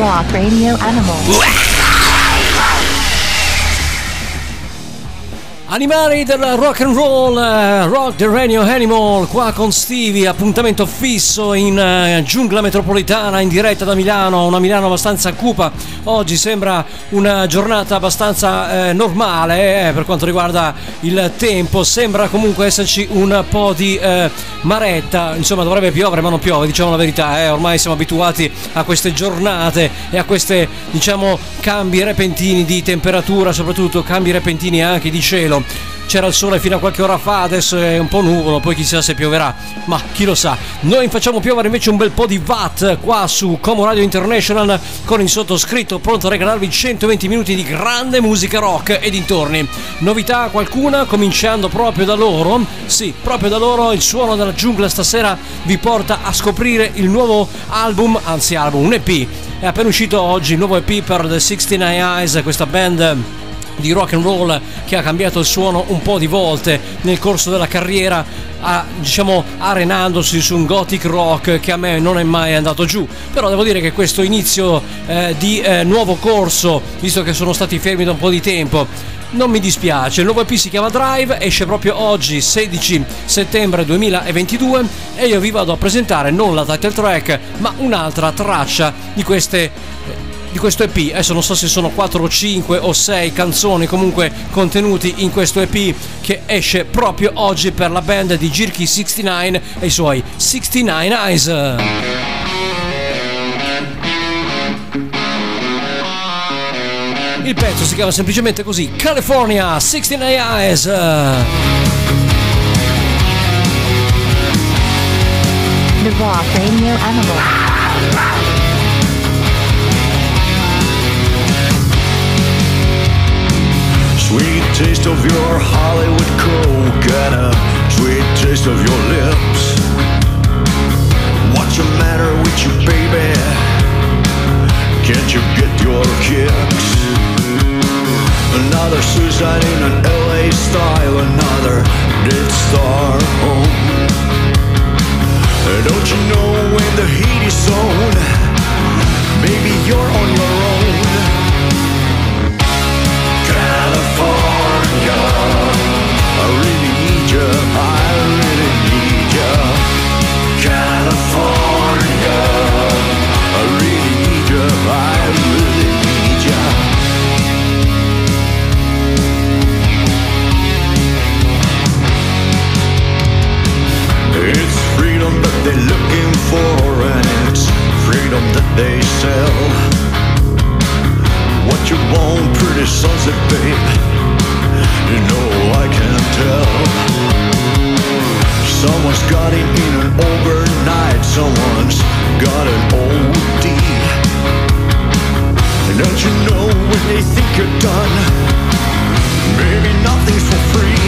Rock Radio Animal. Animali del rock and roll, uh, Rock the Radio Animal, qua con Stevie, appuntamento fisso in uh, giungla metropolitana in diretta da Milano, una Milano abbastanza cupa. Oggi sembra una giornata abbastanza uh, normale eh, per quanto riguarda il tempo, sembra comunque esserci un po' di maretta, insomma dovrebbe piovere ma non piove, diciamo la verità, eh. ormai siamo abituati a queste giornate e a queste diciamo cambi repentini di temperatura, soprattutto cambi repentini anche di cielo c'era il sole fino a qualche ora fa, adesso è un po' nuvolo, poi chissà se pioverà, ma chi lo sa. Noi facciamo piovere invece un bel po' di watt qua su Como Radio International con il sottoscritto pronto a regalarvi 120 minuti di grande musica rock e dintorni. Novità qualcuna cominciando proprio da loro? Sì, proprio da loro il suono della giungla stasera vi porta a scoprire il nuovo album, anzi album, un EP. È appena uscito oggi il nuovo EP per The 69 Eyes, questa band di rock and roll che ha cambiato il suono un po' di volte nel corso della carriera a, diciamo arenandosi su un gothic rock che a me non è mai andato giù. Però devo dire che questo inizio eh, di eh, nuovo corso visto che sono stati fermi da un po' di tempo non mi dispiace, il nuovo EP si chiama Drive, esce proprio oggi 16 settembre 2022 e io vi vado a presentare non la title track ma un'altra traccia di queste di questo EP. Adesso non so se sono 4 o 5 o 6 canzoni comunque contenuti in questo EP che esce proprio oggi per la band di Jirky 69 e i suoi 69 Eyes. Il pezzo si chiama semplicemente così California 69 Eyes. The Rock Radio Animal. Taste of your Hollywood coke and a sweet taste of your lips. What's the matter with you, baby? Can't you get your kicks? Another suicide in an LA style, another dead star home. Don't you know when the heat is on? Baby, you're on your What you want, pretty sunset, babe? You know I can Someone's got it in an overnight, someone's got an OD. And don't you know when they think you're done? Maybe nothing's for free.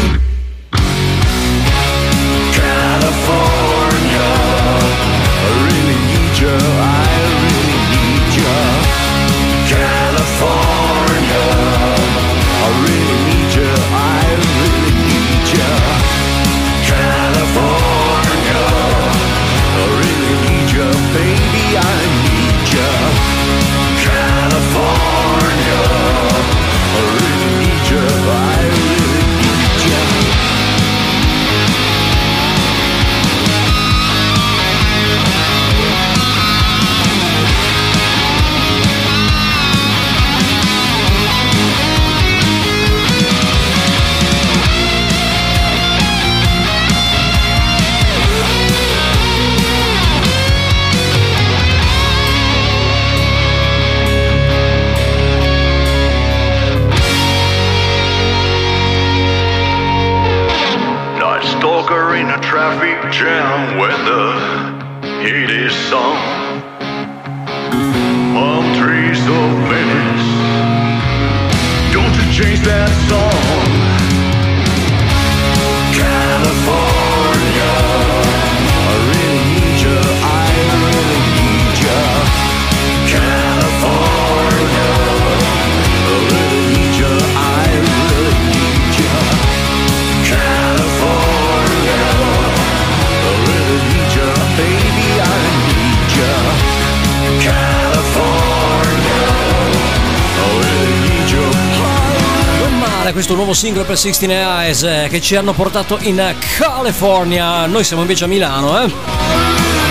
Singolo per 16 Eyes eh, che ci hanno portato in California. Noi siamo invece a Milano, eh? Un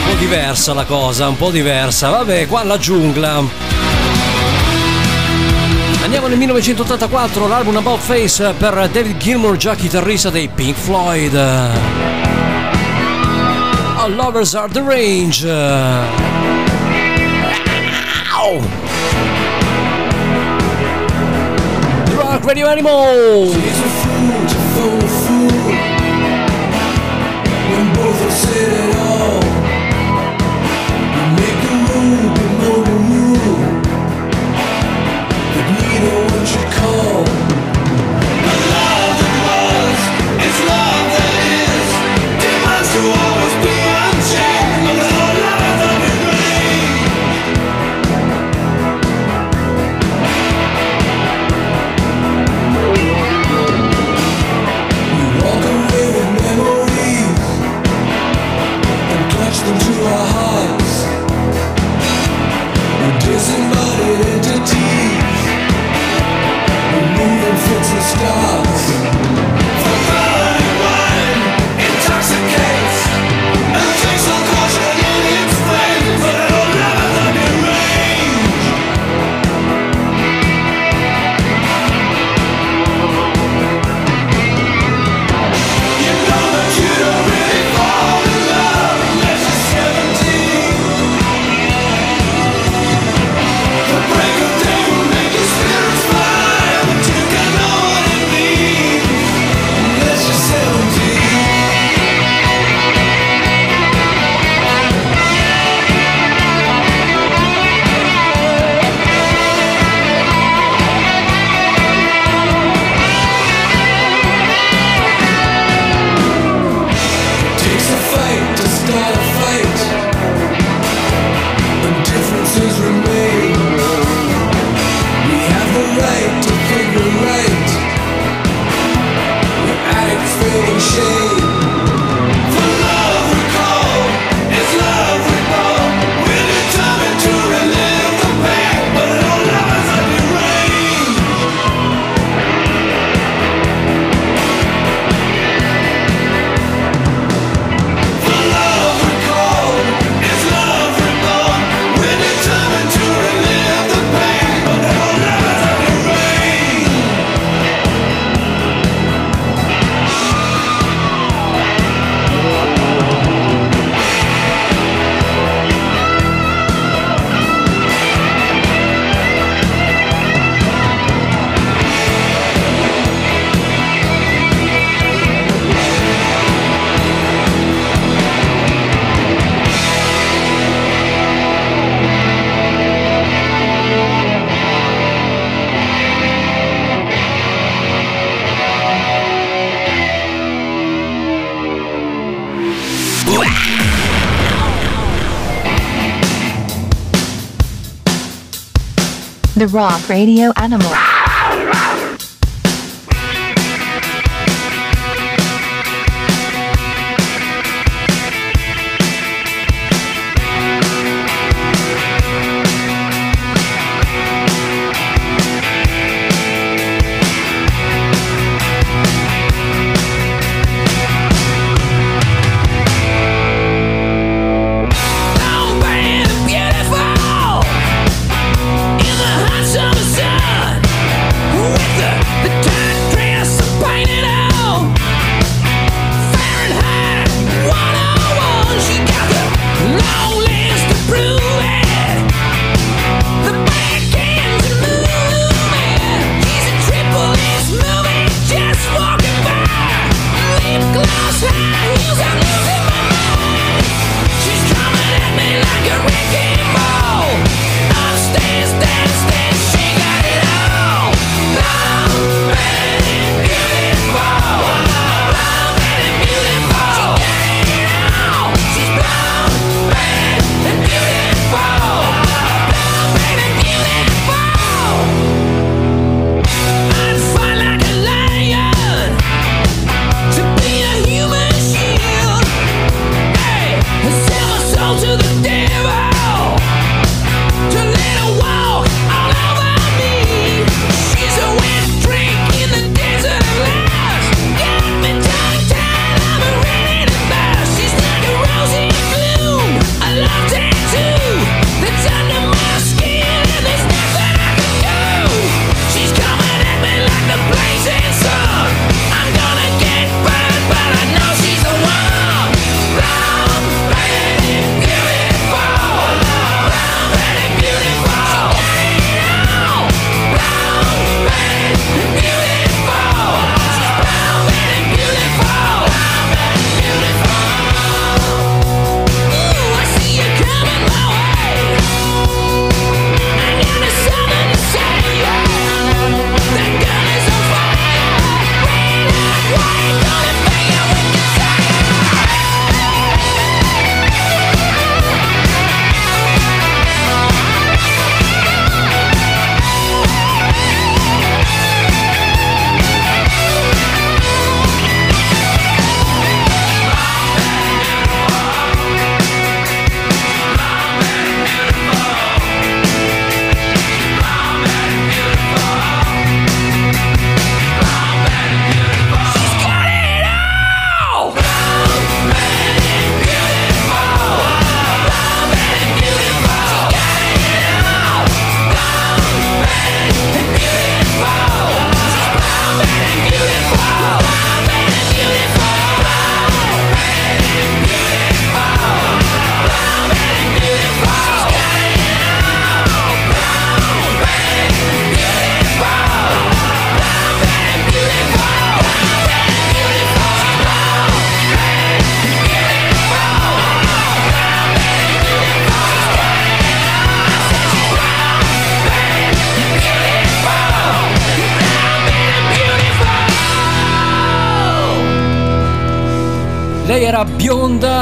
po' diversa la cosa, un po' diversa. Vabbè, qua la giungla. Andiamo nel 1984, l'album About Face per David Gilmour, già chitarrista dei Pink Floyd. All Lovers Are the Range. Ow! Radio Animal! away The Rock Radio Animal.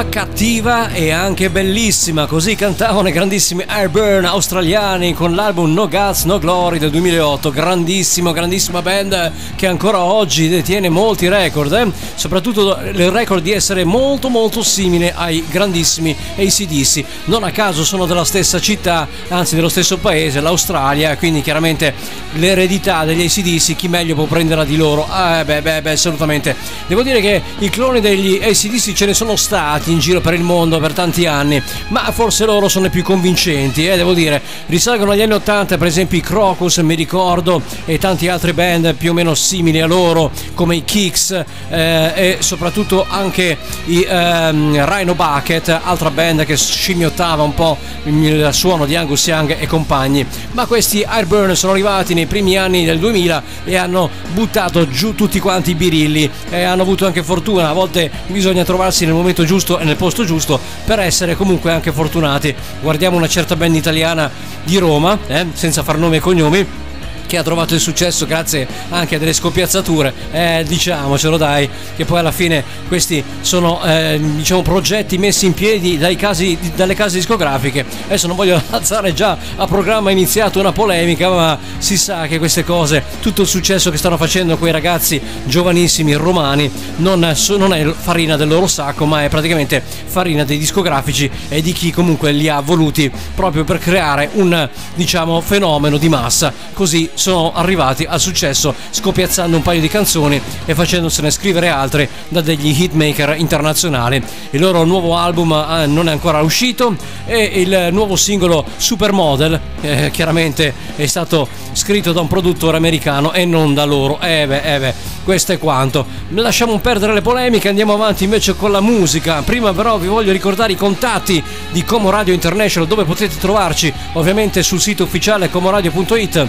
luck. Cattiva e anche bellissima, così cantavano i grandissimi Airburn australiani con l'album No Guts, No Glory del 2008, grandissimo, grandissima band che ancora oggi detiene molti record, eh? soprattutto il record di essere molto molto simile ai grandissimi ACDC, non a caso sono della stessa città, anzi dello stesso paese, l'Australia, quindi chiaramente l'eredità degli ACDC chi meglio può prenderla di loro? Eh beh, beh, beh, assolutamente. Devo dire che i cloni degli ACDC ce ne sono stati in giro per il mondo per tanti anni, ma forse loro sono i più convincenti, eh, devo dire. Risalgono agli anni 80, per esempio i Crocus, mi ricordo, e tanti altri band più o meno simili a loro, come i Kicks eh, e soprattutto anche i ehm, Rhino Bucket, altra band che scimmiottava un po' il suono di Angus Young e compagni. Ma questi Airburn sono arrivati nei primi anni del 2000 e hanno buttato giù tutti quanti i birilli e hanno avuto anche fortuna, a volte bisogna trovarsi nel momento giusto e nel posto giusto per essere comunque anche fortunati. Guardiamo una certa band italiana di Roma, eh, senza far nomi e cognomi che ha trovato il successo grazie anche a delle scoppiazzature, eh, diciamocelo dai, che poi alla fine questi sono eh, diciamo, progetti messi in piedi casi, dalle case discografiche. Adesso non voglio alzare già a programma iniziato una polemica, ma si sa che queste cose, tutto il successo che stanno facendo quei ragazzi giovanissimi romani, non, non è farina del loro sacco, ma è praticamente farina dei discografici e di chi comunque li ha voluti proprio per creare un diciamo fenomeno di massa. Così sono arrivati al successo scopiazzando un paio di canzoni e facendosene scrivere altre da degli hitmaker internazionali. Il loro nuovo album eh, non è ancora uscito e il nuovo singolo Supermodel eh, chiaramente è stato scritto da un produttore americano e non da loro. Eh beh, eh beh, questo è quanto. Lasciamo perdere le polemiche, andiamo avanti invece con la musica. Prima però vi voglio ricordare i contatti di Como Radio International dove potete trovarci ovviamente sul sito ufficiale comoradio.it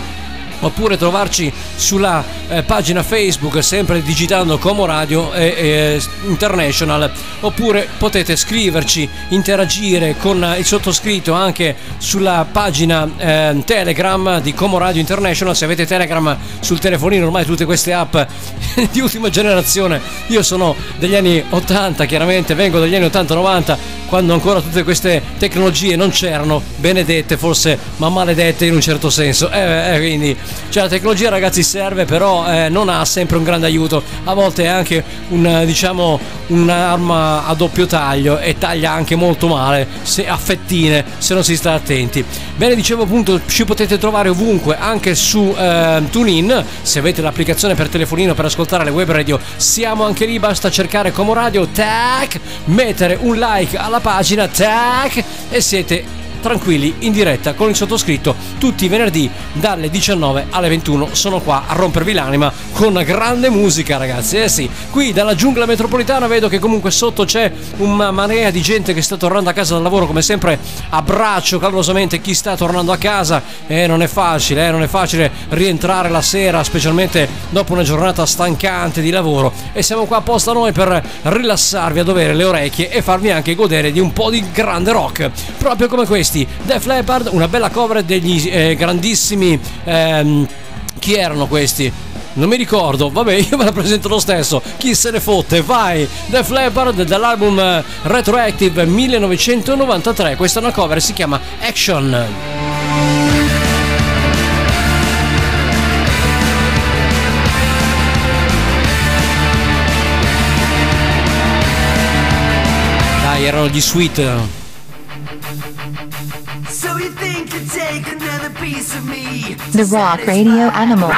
oppure trovarci sulla eh, pagina Facebook sempre digitando Como Radio e, e, International oppure potete scriverci interagire con il sottoscritto anche sulla pagina eh, Telegram di Como Radio International. Se avete Telegram sul telefonino ormai tutte queste app di ultima generazione io sono degli anni 80 chiaramente vengo dagli anni 80-90 quando ancora tutte queste tecnologie non c'erano benedette forse ma maledette in un certo senso. Eh, eh, quindi cioè la tecnologia ragazzi serve però eh, non ha sempre un grande aiuto, a volte è anche un, diciamo, un'arma a doppio taglio e taglia anche molto male, se a fettine, se non si sta attenti. Bene, dicevo appunto, ci potete trovare ovunque, anche su eh, TuneIn, se avete l'applicazione per telefonino per ascoltare le web radio, siamo anche lì, basta cercare Como Radio, tac, mettere un like alla pagina, tac, e siete tranquilli in diretta con il sottoscritto tutti i venerdì dalle 19 alle 21 sono qua a rompervi l'anima con grande musica ragazzi. Eh sì qui dalla giungla metropolitana vedo che comunque sotto c'è una marea di gente che sta tornando a casa dal lavoro come sempre abbraccio calorosamente chi sta tornando a casa. E eh, non è facile eh, non è facile rientrare la sera specialmente dopo una giornata stancante di lavoro. E siamo qua apposta noi per rilassarvi a dovere le orecchie e farvi anche godere di un po' di grande rock proprio come questo questi Def Leppard, una bella cover degli eh, grandissimi... Ehm, chi erano questi? Non mi ricordo, vabbè, io me la presento lo stesso. Chi se ne fotte? Vai! Def Leppard dall'album eh, Retroactive 1993. Questa è una cover, si chiama Action. Dai, erano gli sweet. The Rock Radio Animal.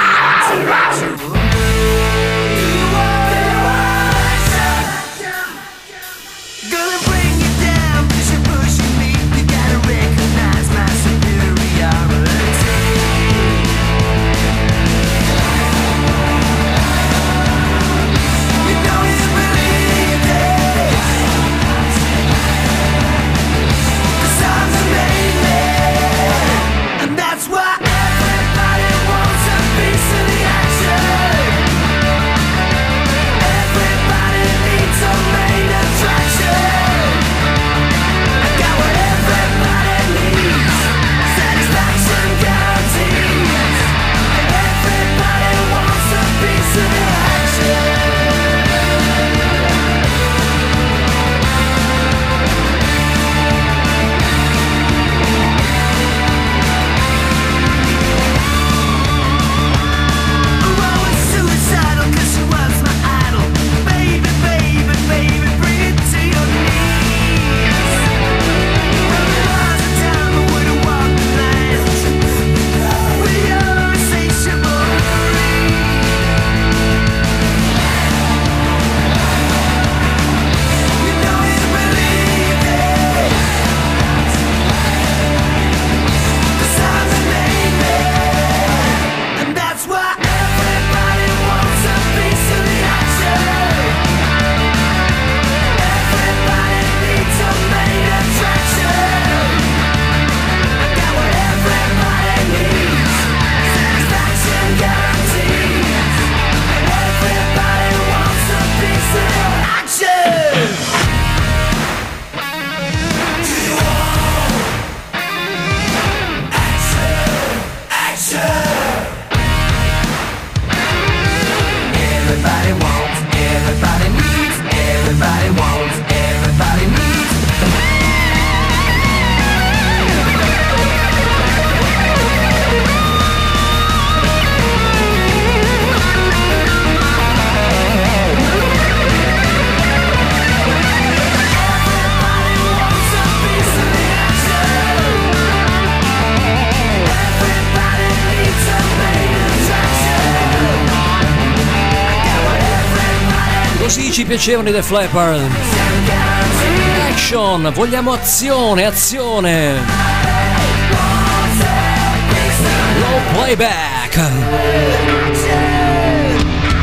piacevano i The Flapper. Action, vogliamo azione, azione. Low playback.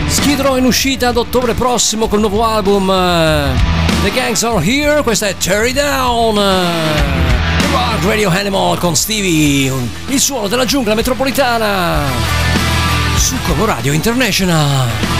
Schidro in uscita ad ottobre prossimo col nuovo album eh, The Gangs Are Here, questa è Terry Down. Rock Radio Animal con Stevie, il suono della giungla metropolitana su Coloradio International.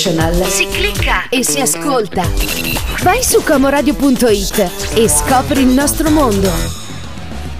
International. Si clicca e si ascolta. Vai su comoradio.it e scopri il nostro mondo.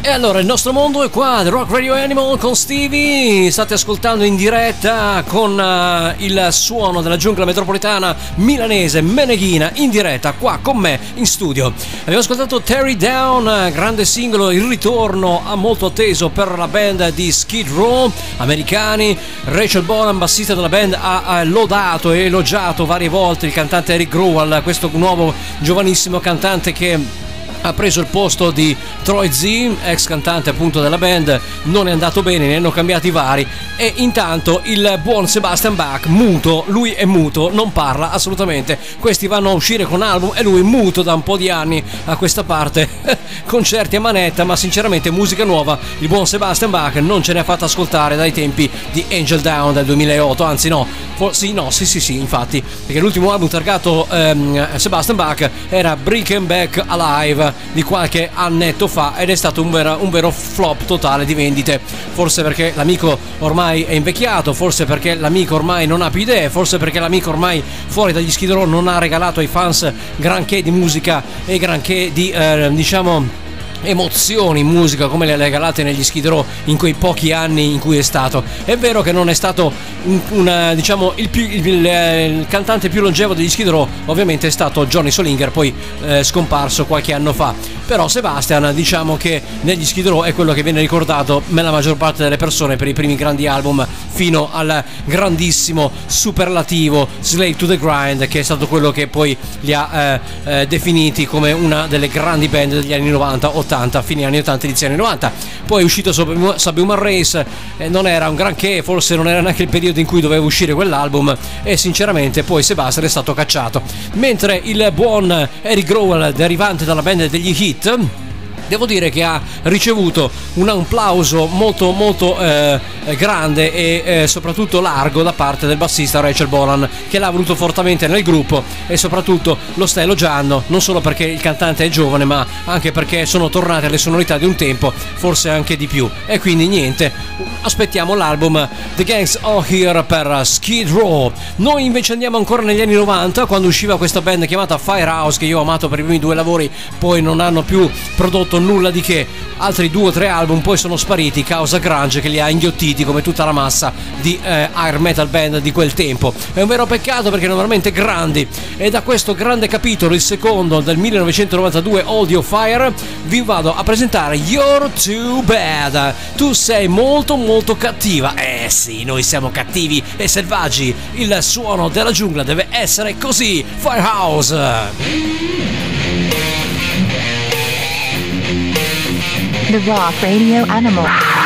E allora il nostro mondo è qua, The Rock Radio Animal con Stevie, state ascoltando in diretta con uh, il suono della giungla metropolitana milanese Meneghina in diretta qua con me in studio. Abbiamo ascoltato Terry Down, grande singolo, il ritorno molto atteso per la band di Skid Row, americani, Rachel Bonham, bassista della band, ha lodato e elogiato varie volte il cantante Eric Growal, questo nuovo giovanissimo cantante che ha preso il posto di Troy Z, ex cantante appunto della band, non è andato bene, ne hanno cambiati vari e intanto il buon Sebastian Bach, muto, lui è muto, non parla assolutamente, questi vanno a uscire con album e lui muto da un po' di anni a questa parte, concerti a manetta, ma sinceramente musica nuova, il buon Sebastian Bach non ce ne ha fatto ascoltare dai tempi di Angel Down del 2008, anzi no, for- sì, no, sì, sì, sì, infatti, perché l'ultimo album targato ehm, Sebastian Bach era Brick Back Alive di qualche annetto fa ed è stato un, vera- un vero flop totale di vendite. Forse perché l'amico ormai è invecchiato, forse perché l'amico ormai non ha più idee, forse perché l'amico ormai fuori dagli Row non ha regalato ai fans granché di musica e granché di, eh, diciamo emozioni in musica come le ha regalate negli Skid Row in quei pochi anni in cui è stato. È vero che non è stato un- una, diciamo, il, più- il- il- il cantante più longevo degli Skid Row, ovviamente è stato Johnny Solinger, poi eh, scomparso qualche anno fa. Però Sebastian, diciamo che negli Skid Row è quello che viene ricordato nella maggior parte delle persone per i primi grandi album fino al grandissimo superlativo Slave to the Grind che è stato quello che poi li ha eh, eh, definiti come una delle grandi band degli anni 90, 80, fine anni 80, inizi anni 90. Poi è uscito Sub- Subhuman Race, eh, non era un granché, forse non era neanche il periodo in cui doveva uscire quell'album e sinceramente poi Sebastian è stato cacciato. Mentre il buon Eric Growell, derivante dalla band degli Hit, Devo dire che ha ricevuto un applauso molto molto eh, grande e eh, soprattutto largo da parte del bassista Rachel Bolan che l'ha voluto fortemente nel gruppo e soprattutto lo sta elogiando non solo perché il cantante è giovane ma anche perché sono tornate alle sonorità di un tempo forse anche di più. E quindi niente aspettiamo l'album The Gangs Are Here per Skid Row. Noi invece andiamo ancora negli anni 90 quando usciva questa band chiamata Firehouse che io ho amato per i primi due lavori poi non hanno più prodotto nulla di che. Altri due o tre album poi sono spariti causa grunge che li ha inghiottiti come tutta la massa di eh, air metal band di quel tempo. È un vero peccato perché erano veramente grandi. E da questo grande capitolo il secondo del 1992 Audio Fire vi vado a presentare You're Too Bad. Tu sei molto molto cattiva. Eh sì noi siamo cattivi e selvaggi. Il suono della giungla deve essere così. Firehouse The Rock Radio Animal.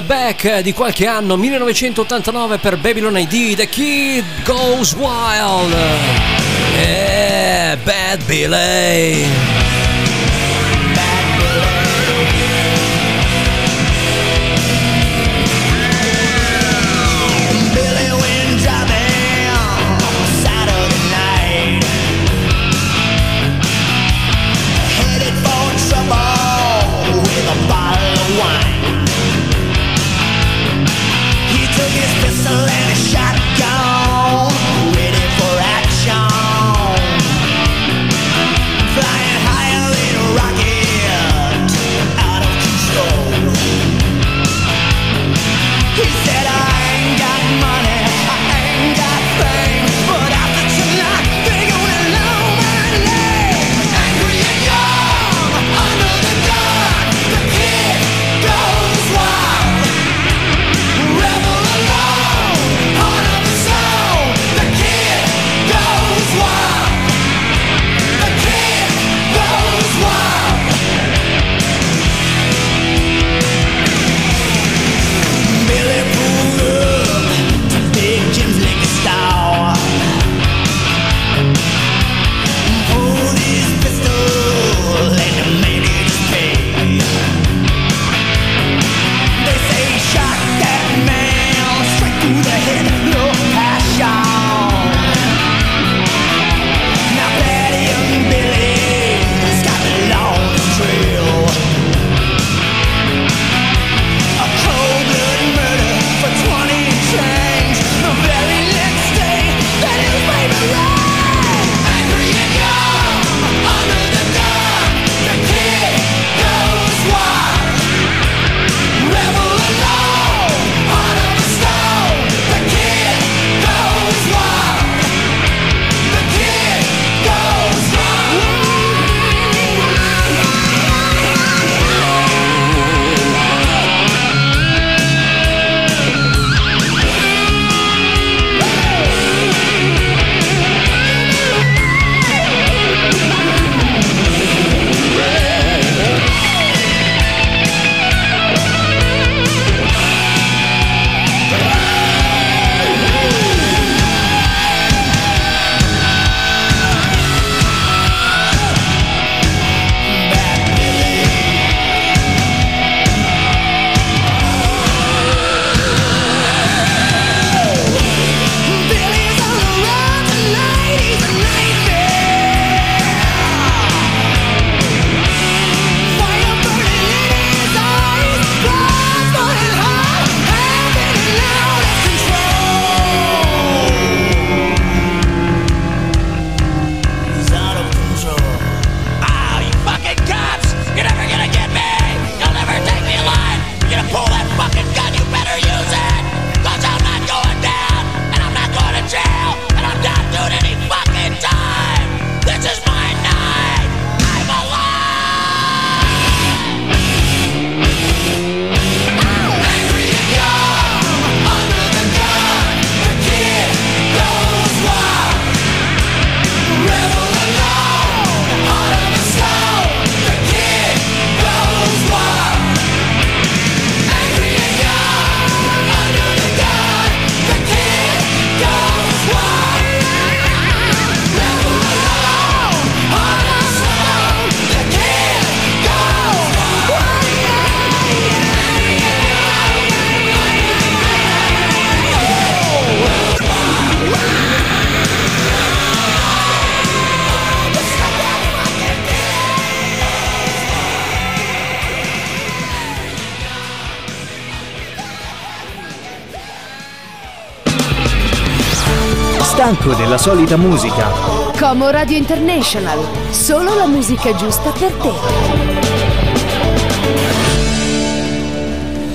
Back di qualche anno, 1989 per Babylon ID, The Kid Goes Wild. E Bad Billy. gioco della solita musica. Como Radio International, solo la musica giusta per te.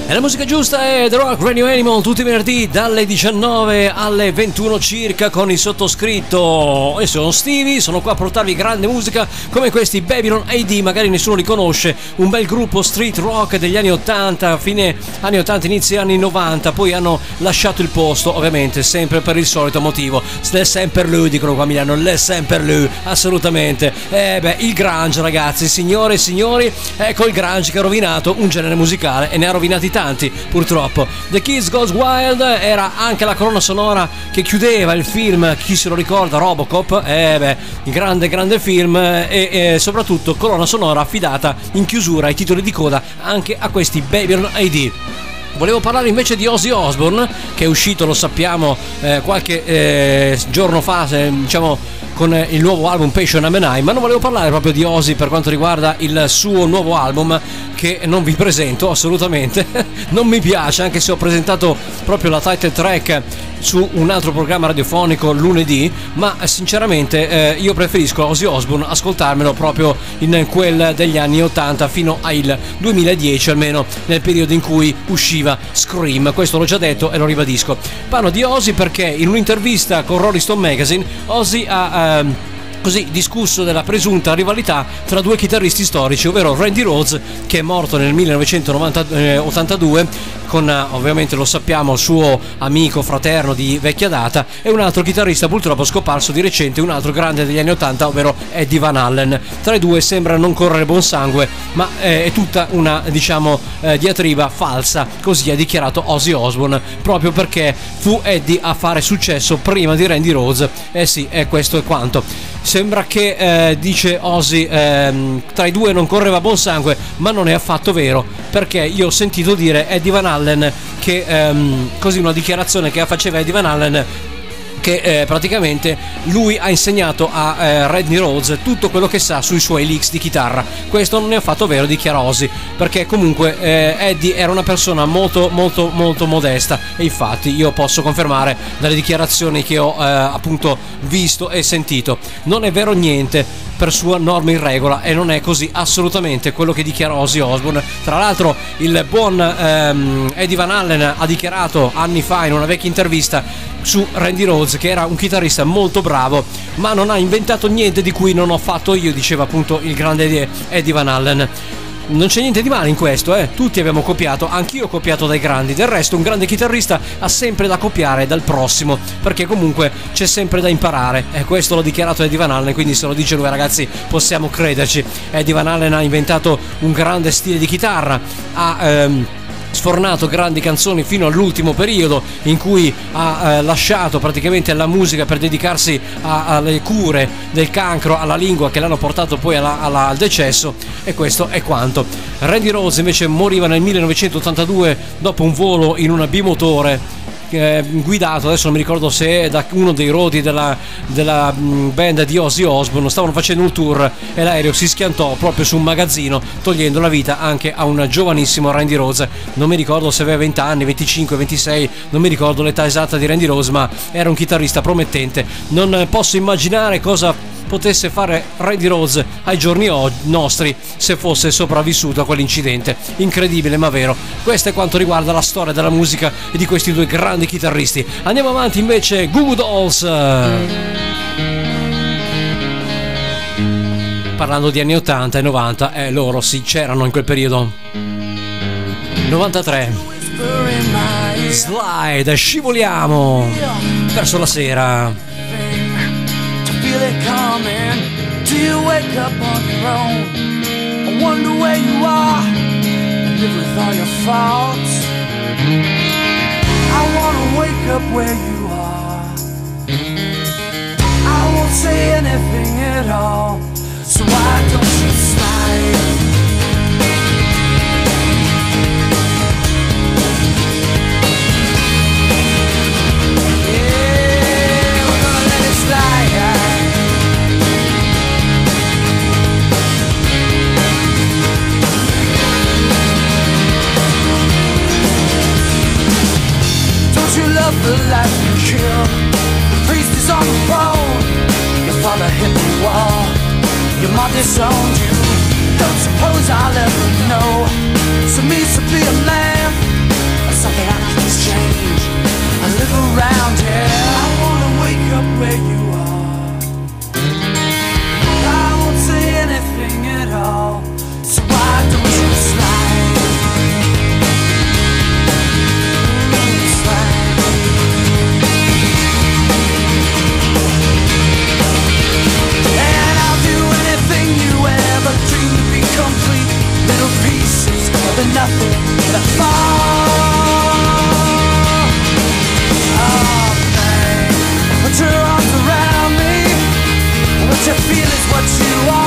E la musica giusta è The Rock Radio Animal tutti i venerdì dalle 19 alle 21 circa con il sottoscritto. E sono Stevie, sono qua a portarvi grande musica come questi Babylon AD, magari nessuno li conosce, un bel gruppo street rock degli anni 80, fine anni 80, inizio anni 90, poi hanno lasciato il posto ovviamente sempre per il solito motivo. Le Semper Lou, dicono qua a Milano, Le Semper Lou, assolutamente. E beh, il Grange ragazzi, signore e signori, ecco il Grange che ha rovinato un genere musicale e ne ha rovinati tanti tanti purtroppo. The Kids Goes Wild era anche la colonna sonora che chiudeva il film, chi se lo ricorda, Robocop, eh beh, grande grande film e, e soprattutto colonna sonora affidata in chiusura ai titoli di coda anche a questi Babylon ID. Volevo parlare invece di Ozzy Osbourne, che è uscito, lo sappiamo, eh, qualche eh, giorno fa, se- diciamo, con eh, il nuovo album Passion M&I, ma non volevo parlare proprio di Ozzy per quanto riguarda il suo nuovo album, che non vi presento assolutamente, non mi piace, anche se ho presentato proprio la title track su un altro programma radiofonico lunedì, ma eh, sinceramente eh, io preferisco Ozzy Osbourne ascoltarmelo proprio in quel degli anni 80 fino al 2010 almeno nel periodo in cui usciva Scream, questo l'ho già detto e lo ribadisco. Parlo di Ozzy perché in un'intervista con Rolling Stone Magazine Ozzy ha ehm, così discusso della presunta rivalità tra due chitarristi storici, ovvero Randy Rhodes, che è morto nel 1982, con eh, ovviamente lo sappiamo suo amico fraterno di vecchia data, e un altro chitarrista purtroppo scomparso di recente, un altro grande degli anni 80, ovvero Eddie Van Allen. Tra i due sembra non correre buon sangue, ma eh, è tutta una diciamo eh, diatriba falsa, così ha dichiarato Ozzy Osbourne, proprio perché fu Eddie a fare successo prima di Randy Rhodes. Eh sì, e questo è quanto. Sembra che, eh, dice Ozzy, ehm, tra i due non correva buon sangue, ma non è affatto vero, perché io ho sentito dire Eddie Van Allen che, ehm, così una dichiarazione che faceva Eddie Van Allen che eh, praticamente lui ha insegnato a eh, Randy Rhodes tutto quello che sa sui suoi licks di chitarra. Questo non è affatto vero, dichiara Ozzy, perché comunque eh, Eddie era una persona molto molto molto modesta e infatti io posso confermare dalle dichiarazioni che ho eh, appunto visto e sentito. Non è vero niente per sua norma in regola e non è così assolutamente quello che dichiara Ozzy Osbourne. Tra l'altro il buon ehm, Eddie Van Allen ha dichiarato anni fa in una vecchia intervista su Randy Rhodes che era un chitarrista molto bravo ma non ha inventato niente di cui non ho fatto io diceva appunto il grande Eddie Van Allen non c'è niente di male in questo, eh. Tutti abbiamo copiato, anch'io ho copiato dai grandi. Del resto, un grande chitarrista ha sempre da copiare dal prossimo, perché comunque c'è sempre da imparare. E questo l'ho dichiarato Eddie Van Allen, quindi se lo dice lui, ragazzi, possiamo crederci. Eddie Van Allen ha inventato un grande stile di chitarra, ha. ehm, sfornato grandi canzoni fino all'ultimo periodo in cui ha eh, lasciato praticamente la musica per dedicarsi a- alle cure del cancro alla lingua che l'hanno portato poi alla- alla- al decesso e questo è quanto. Randy Rhodes invece moriva nel 1982 dopo un volo in una bimotore eh, guidato, adesso non mi ricordo se è da uno dei rodi della, della mh, band di Ozzy Osbourne, stavano facendo un tour e l'aereo si schiantò proprio su un magazzino togliendo la vita anche a un giovanissimo Randy Rose. Non mi ricordo se aveva 20 anni, 25, 26, non mi ricordo l'età esatta di Randy Rose, ma era un chitarrista promettente. Non posso immaginare cosa potesse fare Randy Rose ai giorni nostri se fosse sopravvissuto a quell'incidente. Incredibile ma vero. Questo è quanto riguarda la storia della musica e di questi due grandi chitarristi. Andiamo avanti invece, Goo Dolls. Parlando di anni 80 e 90, eh, loro sì, c'erano in quel periodo. 93. Slide, scivoliamo verso la sera. Feel it coming. Do you wake up on your own? I wonder where you are and live with all your faults. I wanna wake up where you are. I won't say anything at all. So why don't you slide? Love the life you kill? The priest is on the throne. Your father hit the wall. Your mom disowned you. Don't suppose I'll ever know. So means to be a man. Or something I can change. I live around here. I wanna wake up where you are. What you feel is what you are.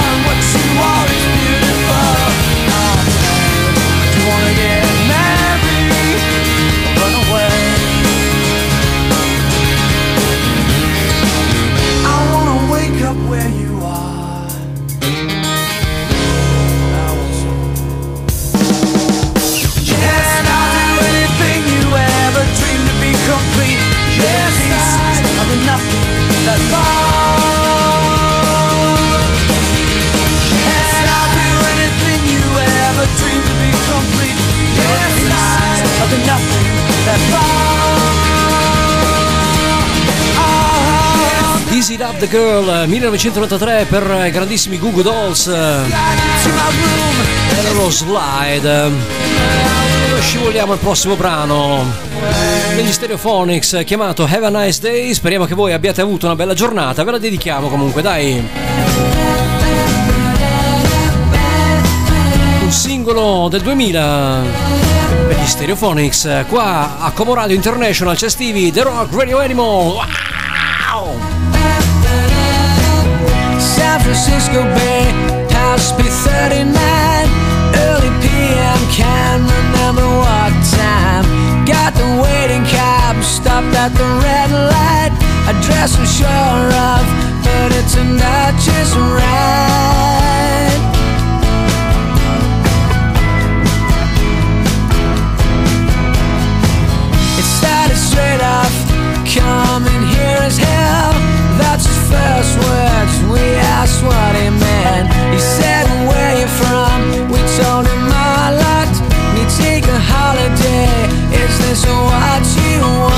the Girl eh, 1993 per eh, grandissimi Goo Goo Dolls eh, to my room. era lo slide eh, scivoliamo al prossimo brano degli Stereophonics eh, chiamato Have a Nice Day speriamo che voi abbiate avuto una bella giornata ve la dedichiamo comunque dai un singolo del 2000 per gli Stereophonics eh, qua a Como Radio International c'è Stevie The Rock Radio Animal wow! Francisco Bay, House B39, early PM, can't remember what time. Got the waiting cab, stopped at the red light. Address I'm sure of, but it's a not just right. It started straight off, coming first words. We asked what he meant. He said, Where you from? We told him a lot. We take a holiday. Is this what you want?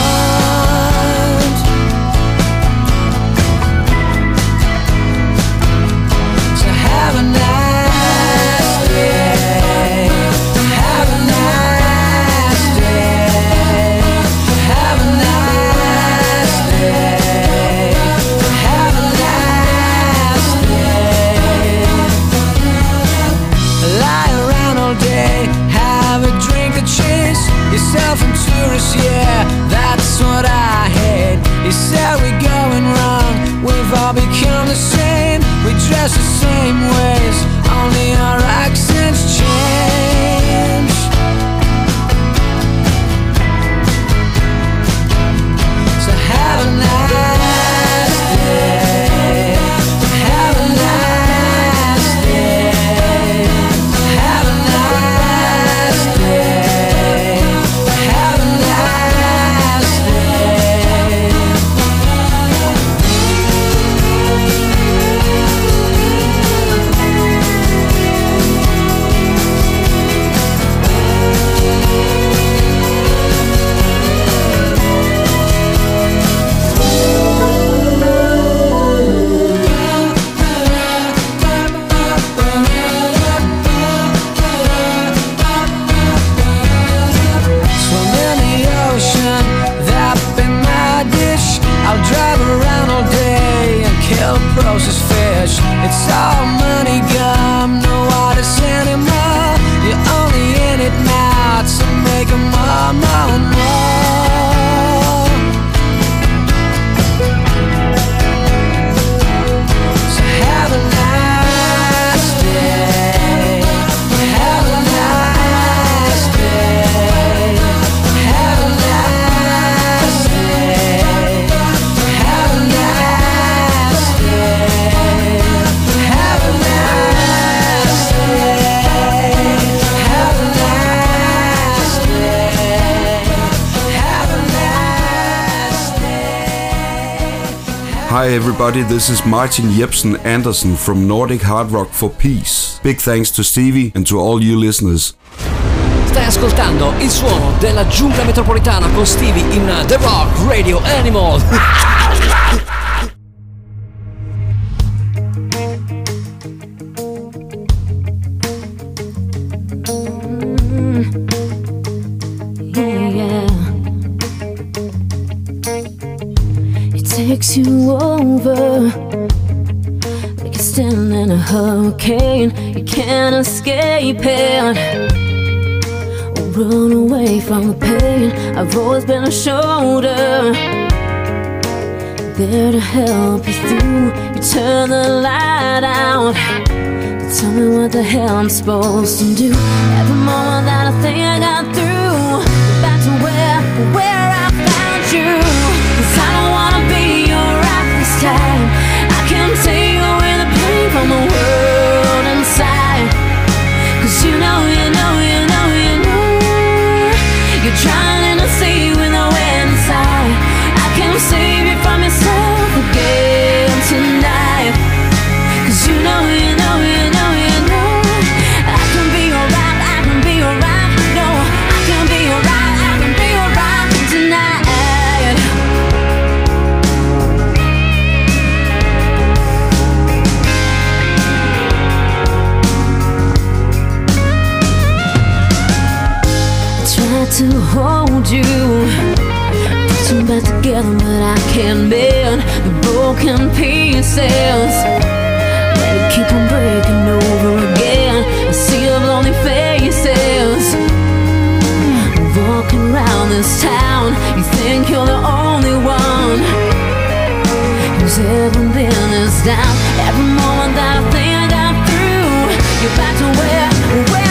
Hi everybody, this is Martin Jepsen Andersen from Nordic Hard Rock for Peace. Big thanks to Stevie and to all you listeners. Stai ascoltando il suono della giungla metropolitana con Stevie in The Rock Radio Animal. hurricane. You can't escape it. Or run away from the pain. I've always been a shoulder. there to help you through. You turn the light out. Tell me what the hell I'm supposed to do. Every moment that I think I hold you, put you back together, but I can't bend the broken pieces. It keep on breaking over again. A sea of lonely faces. Walking around this town, you think you're the only one who's ever been this down. Every moment that I think I got through, you're back to where, where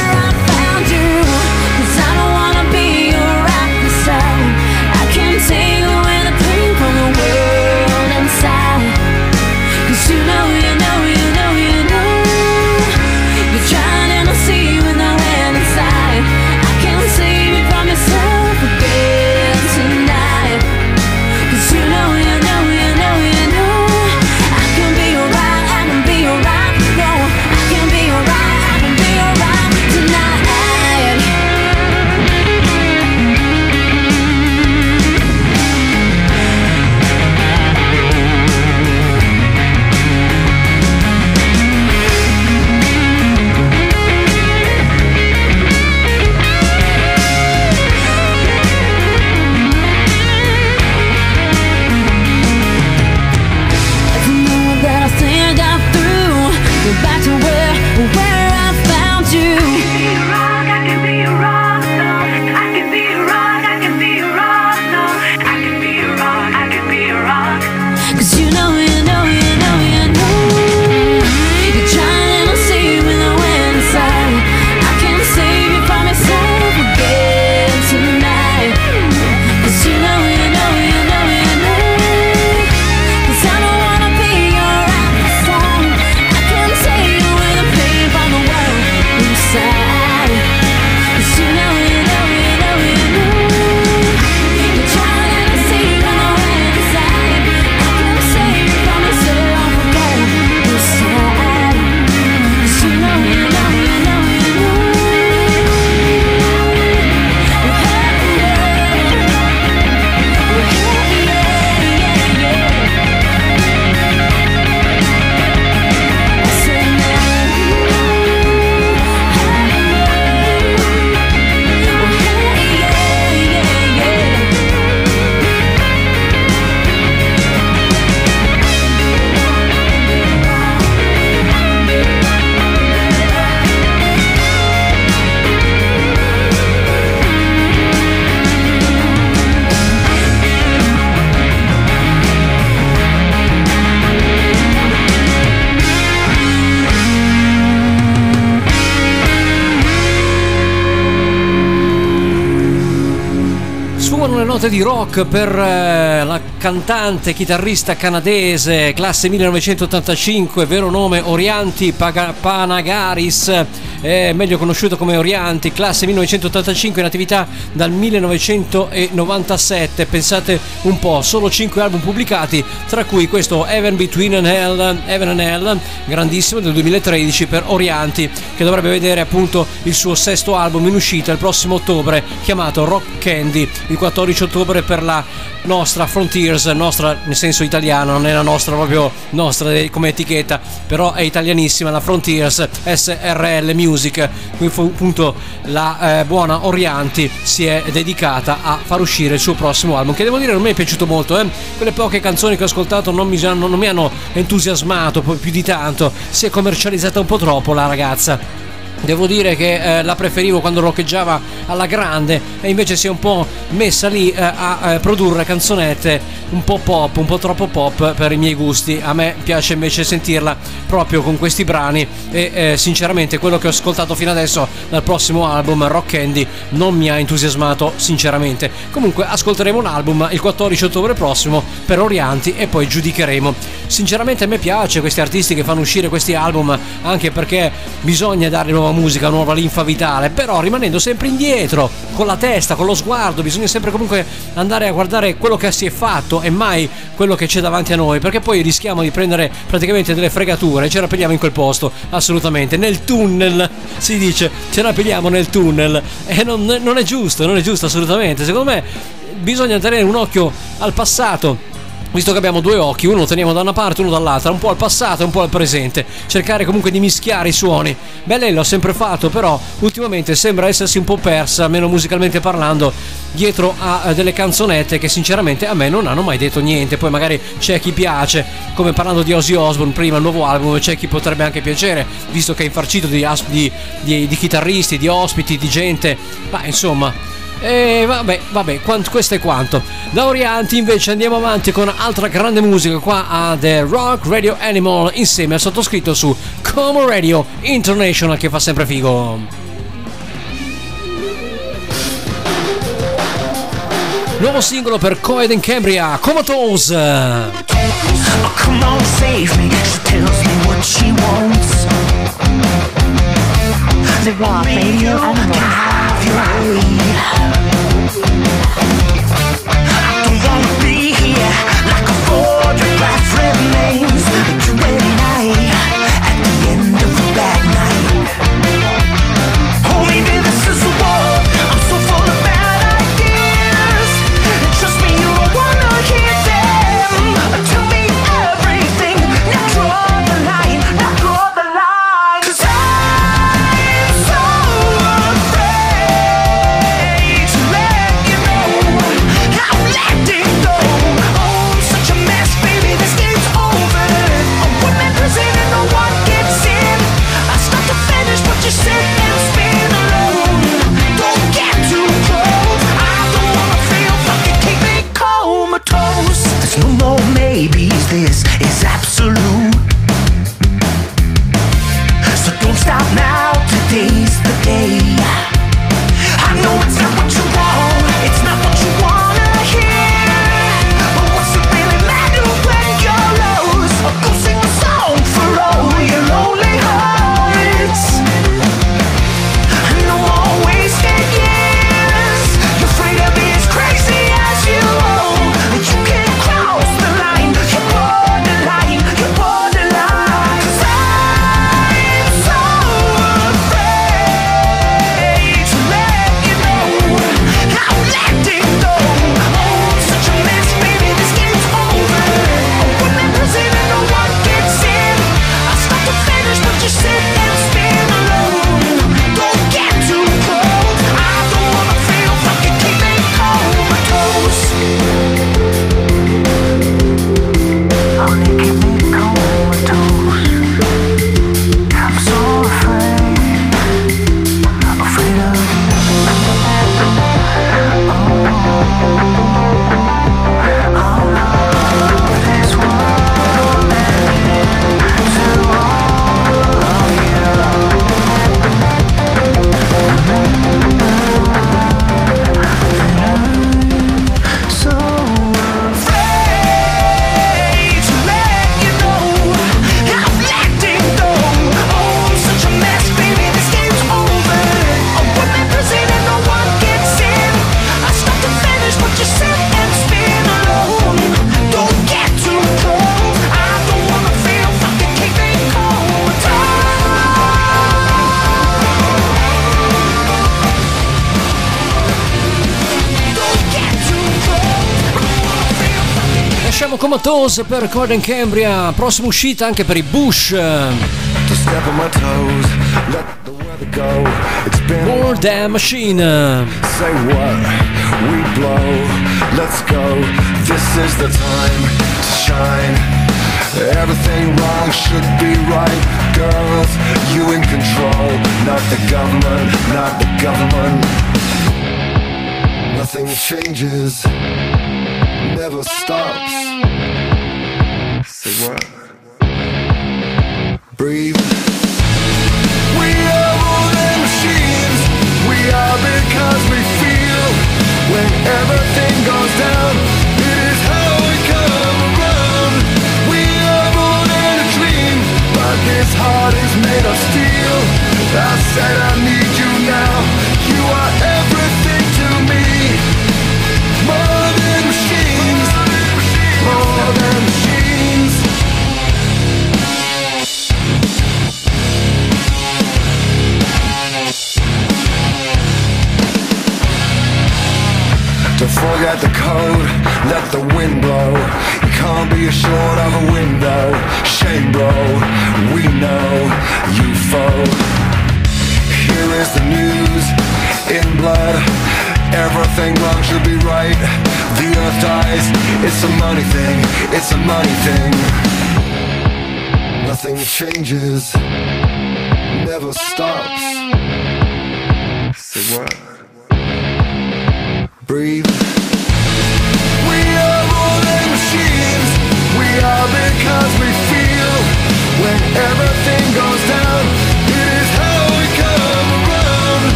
note di rock per eh, la cantante, chitarrista canadese, classe 1985, vero nome Orianti Panagaris, eh, meglio conosciuto come Orianti, classe 1985 in attività dal 1997. Pensate un po', solo 5 album pubblicati, tra cui questo Heaven Between and Hell, Heaven and Hell, grandissimo del 2013 per Orianti, che dovrebbe vedere appunto il suo sesto album in uscita il prossimo ottobre, chiamato Rock Candy, il 14 ottobre per la nostra Frontiers, nostra nel senso italiana, non è la nostra proprio nostra eh, come etichetta, però è italianissima la Frontiers SRL Music, fu appunto la eh, buona Orianti si è dedicata a far uscire il suo prossimo album, che devo dire non mi è piaciuto molto, eh? quelle poche canzoni che ho ascoltato non mi, non- mi hanno entusiasmato più di tanto, si è commercializzata un po' troppo la ragazza. Devo dire che eh, la preferivo quando roccheggiava alla grande e invece si è un po' messa lì eh, a eh, produrre canzonette un po' pop, un po' troppo pop per i miei gusti. A me piace invece sentirla proprio con questi brani e eh, sinceramente quello che ho ascoltato fino adesso dal prossimo album Rock Candy non mi ha entusiasmato sinceramente. Comunque ascolteremo un album il 14 ottobre prossimo per Orianti e poi giudicheremo. Sinceramente a me piace questi artisti che fanno uscire questi album anche perché bisogna dare nuova musica, nuova linfa vitale, però rimanendo sempre indietro, con la testa, con lo sguardo, bisogna sempre comunque andare a guardare quello che si è fatto e mai quello che c'è davanti a noi, perché poi rischiamo di prendere praticamente delle fregature e ce la pigliamo in quel posto, assolutamente, nel tunnel si dice, ce la pigliamo nel tunnel. E non, non è giusto, non è giusto assolutamente, secondo me bisogna tenere un occhio al passato Visto che abbiamo due occhi, uno lo teniamo da una parte, uno dall'altra, un po' al passato e un po' al presente, cercare comunque di mischiare i suoni. Beh, lei l'ho sempre fatto, però ultimamente sembra essersi un po' persa, almeno musicalmente parlando, dietro a eh, delle canzonette che sinceramente a me non hanno mai detto niente. Poi magari c'è chi piace, come parlando di Ozzy Osbourne prima, il nuovo album, c'è chi potrebbe anche piacere, visto che è infarcito di, di, di, di chitarristi, di ospiti, di gente. Ma insomma, e vabbè, vabbè, quant- questo è quanto. Da Orianti invece andiamo avanti con altra grande musica qua a The Rock Radio Animal insieme al sottoscritto su Como Radio International che fa sempre figo. Nuovo singolo per Coed in Cambria, Comatose. Oh, come on, save me. She tells me what she wants. The Rock Radio Animal. Have Comatose per Corden Cambria, prossima uscita anche per i Bush. To step on my toes, let the weather go. It's been More Damn Machine. say what we blow. Let's go. This is the time to shine. Everything wrong should be right. Girls, you in control, Not the government, not the government. Nothing changes, never stops. Say? Breathe. We are more than machines. We are because we feel when everything goes down. It is how we come around. We are more than a dream, but this heart is made of steel. I said I need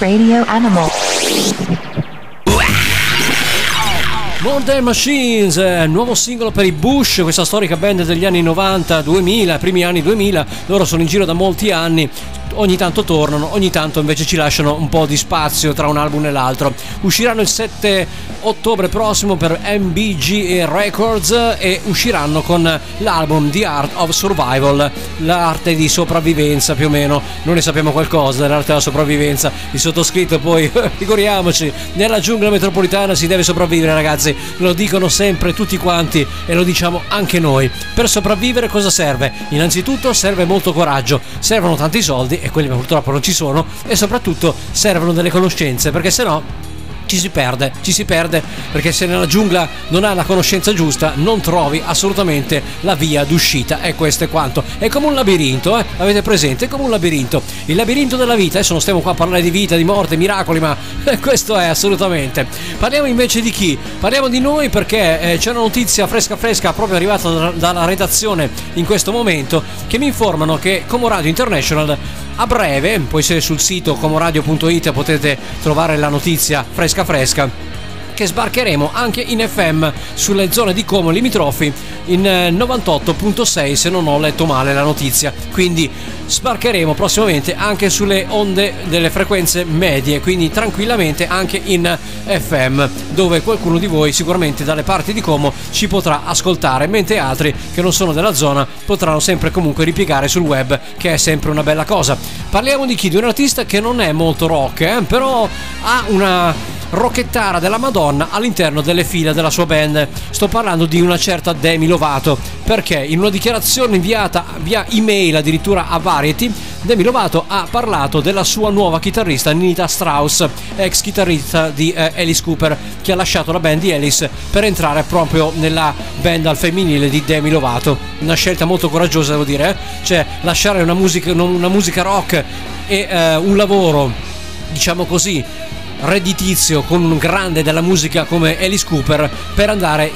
Radio Animal. Mountain Machines, eh, nuovo singolo per i Bush, questa storica band degli anni 90, 2000, primi anni 2000, loro sono in giro da molti anni, ogni tanto tornano, ogni tanto invece ci lasciano un po' di spazio tra un album e l'altro. Usciranno il 7 ottobre prossimo per MBG Records e usciranno con l'album The Art of Survival, l'arte di sopravvivenza più o meno, noi ne sappiamo qualcosa dell'arte della sopravvivenza, il sottoscritto poi, figuriamoci, nella giungla metropolitana si deve sopravvivere ragazzi, lo dicono sempre tutti quanti e lo diciamo anche noi. Per sopravvivere cosa serve? Innanzitutto serve molto coraggio, servono tanti soldi e quelli purtroppo non ci sono e soprattutto servono delle conoscenze perché sennò ci si perde, ci si perde perché se nella giungla non hai la conoscenza giusta non trovi assolutamente la via d'uscita e questo è quanto. È come un labirinto, eh? avete presente? È come un labirinto. Il labirinto della vita, adesso non stiamo qua a parlare di vita, di morte, miracoli, ma questo è assolutamente. Parliamo invece di chi? Parliamo di noi perché eh, c'è una notizia fresca fresca proprio arrivata da- dalla redazione in questo momento che mi informano che Como Radio International a breve, poi se sul sito comoradio.it potete trovare la notizia fresca fresca che sbarcheremo anche in FM sulle zone di Como limitrofi in eh, 98.6 se non ho letto male la notizia. Quindi sbarcheremo prossimamente anche sulle onde delle frequenze medie, quindi tranquillamente anche in FM, dove qualcuno di voi sicuramente dalle parti di Como ci potrà ascoltare, mentre altri che non sono della zona potranno sempre comunque ripiegare sul web, che è sempre una bella cosa. Parliamo di chi? Di un artista che non è molto rock, eh, però ha una rocchettara della Madonna all'interno delle fila della sua band. Sto parlando di una certa Demi Lovato, perché in una dichiarazione inviata via email addirittura a Variety, Demi Lovato ha parlato della sua nuova chitarrista Nita Strauss, ex chitarrista di eh, Alice Cooper, che ha lasciato la band di Alice per entrare proprio nella band al femminile di Demi Lovato. Una scelta molto coraggiosa devo dire, eh? cioè lasciare una musica, una musica rock e eh, un lavoro, diciamo così, redditizio con un grande della musica come Alice Cooper per andare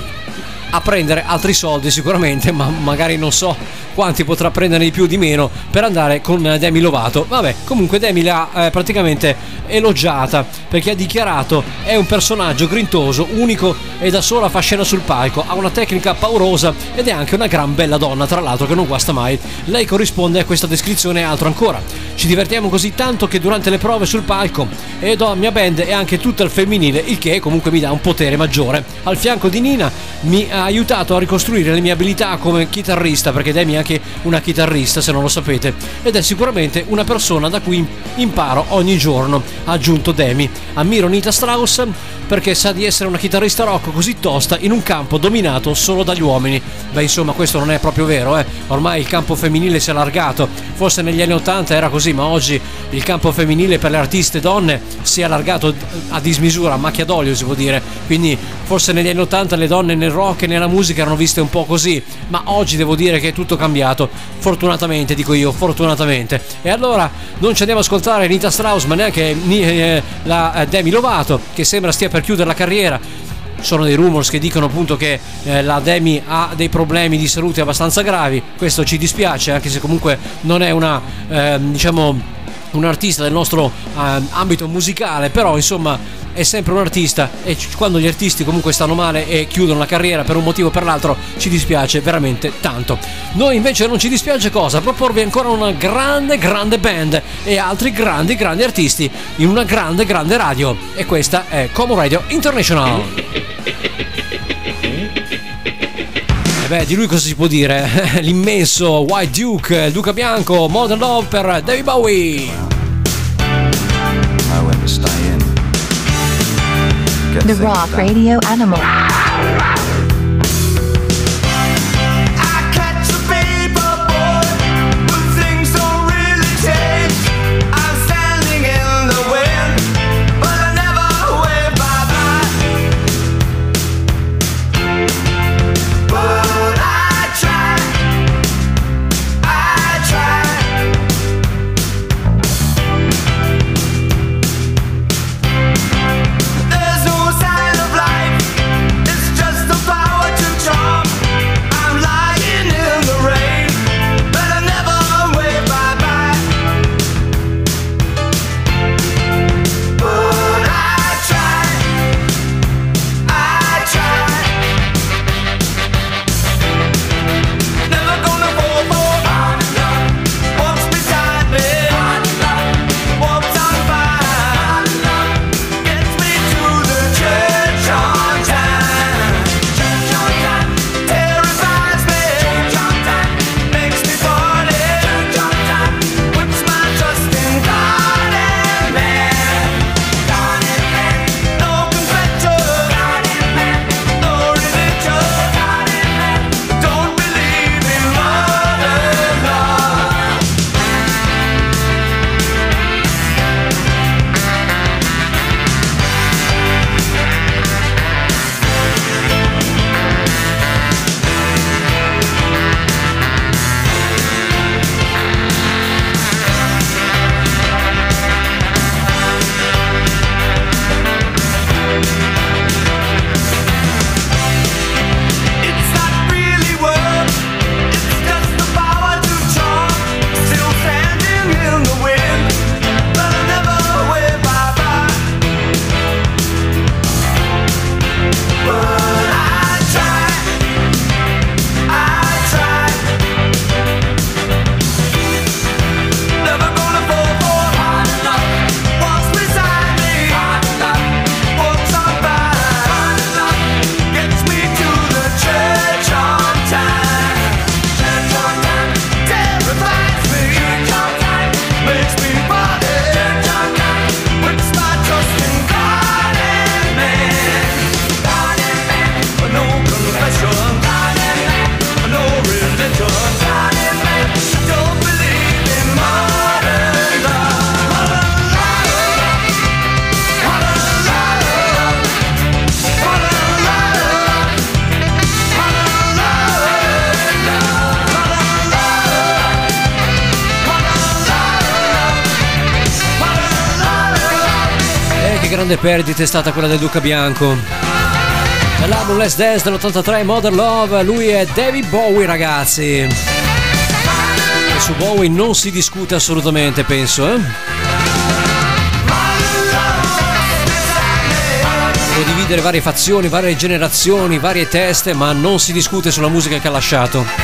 a prendere altri soldi sicuramente, ma magari non so quanti potrà prendere di più o di meno per andare con Demi Lovato. Vabbè, comunque Demi l'ha eh, praticamente elogiata perché ha dichiarato è un personaggio grintoso, unico e da sola fa scena sul palco, ha una tecnica paurosa ed è anche una gran bella donna, tra l'altro che non guasta mai. Lei corrisponde a questa descrizione e altro ancora. Ci divertiamo così tanto che durante le prove sul palco ed ho la mia band e anche tutta il femminile, il che comunque mi dà un potere maggiore. Al fianco di Nina mi ha aiutato a ricostruire le mie abilità come chitarrista, perché Demi è anche una chitarrista se non lo sapete, ed è sicuramente una persona da cui imparo ogni giorno, ha aggiunto Demi. Ammiro Nita Strauss perché sa di essere una chitarrista rock così tosta in un campo dominato solo dagli uomini. Beh, insomma, questo non è proprio vero, eh. Ormai il campo femminile si è allargato. Forse negli anni 80 era così, ma oggi il campo femminile per le artiste donne si è allargato a dismisura, a macchia d'olio si può dire. Quindi forse negli anni 80 le donne nel rock e nella musica erano viste un po' così, ma oggi devo dire che è tutto cambiato. Fortunatamente, dico io, fortunatamente. E allora non ci andiamo ad ascoltare Nita Strauss, ma neanche eh, la eh, Demi Lovato, che sembra stia per chiudere la carriera. Sono dei rumors che dicono appunto che eh, la Demi ha dei problemi di salute abbastanza gravi. Questo ci dispiace, anche se comunque non è una, eh, diciamo, un artista del nostro eh, ambito musicale, però insomma è sempre un artista e quando gli artisti comunque stanno male e chiudono la carriera per un motivo o per l'altro ci dispiace veramente tanto. Noi invece non ci dispiace cosa? Proporvi ancora una grande grande band e altri grandi grandi artisti in una grande grande radio e questa è Como Radio International. Beh, di lui cosa si può dire? L'immenso White Duke, il Duca Bianco, Modern Love per David Bowie. The Rock. Radio Animal. Grande perdita è stata quella del Duca Bianco. Nell'album Let's Dance dell'83 Modern Love, lui è David Bowie ragazzi. E su Bowie non si discute assolutamente, penso, eh? Può dividere varie fazioni, varie generazioni, varie teste, ma non si discute sulla musica che ha lasciato.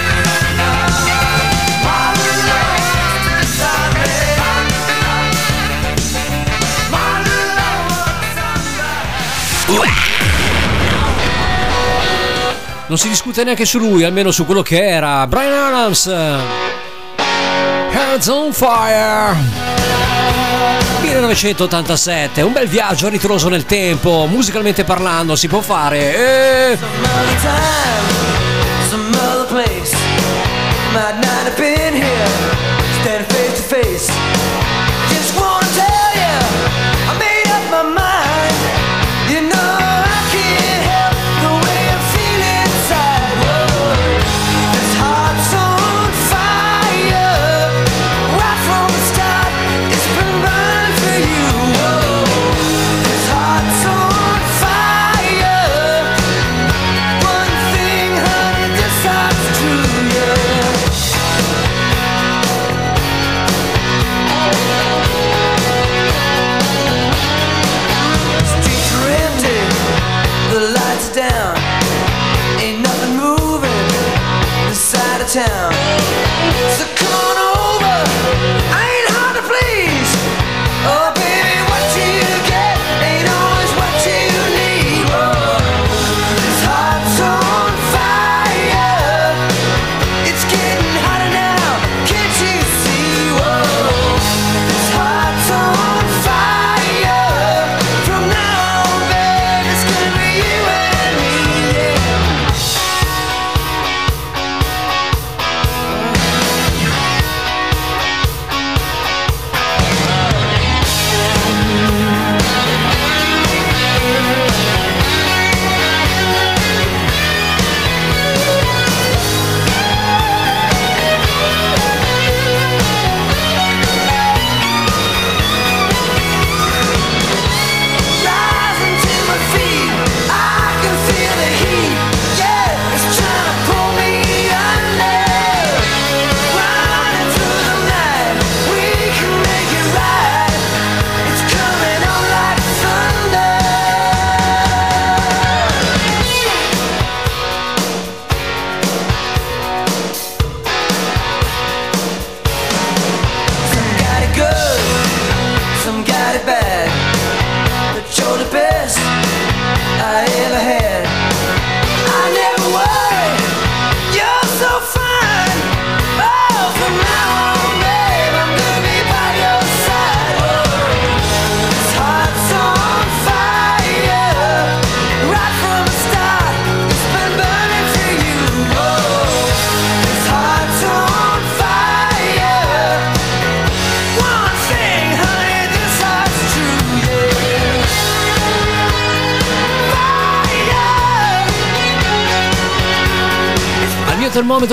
Non si discute neanche su lui, almeno su quello che era. Brian Adams. Hands on Fire. 1987, un bel viaggio ritroso nel tempo, musicalmente parlando, si può fare. E...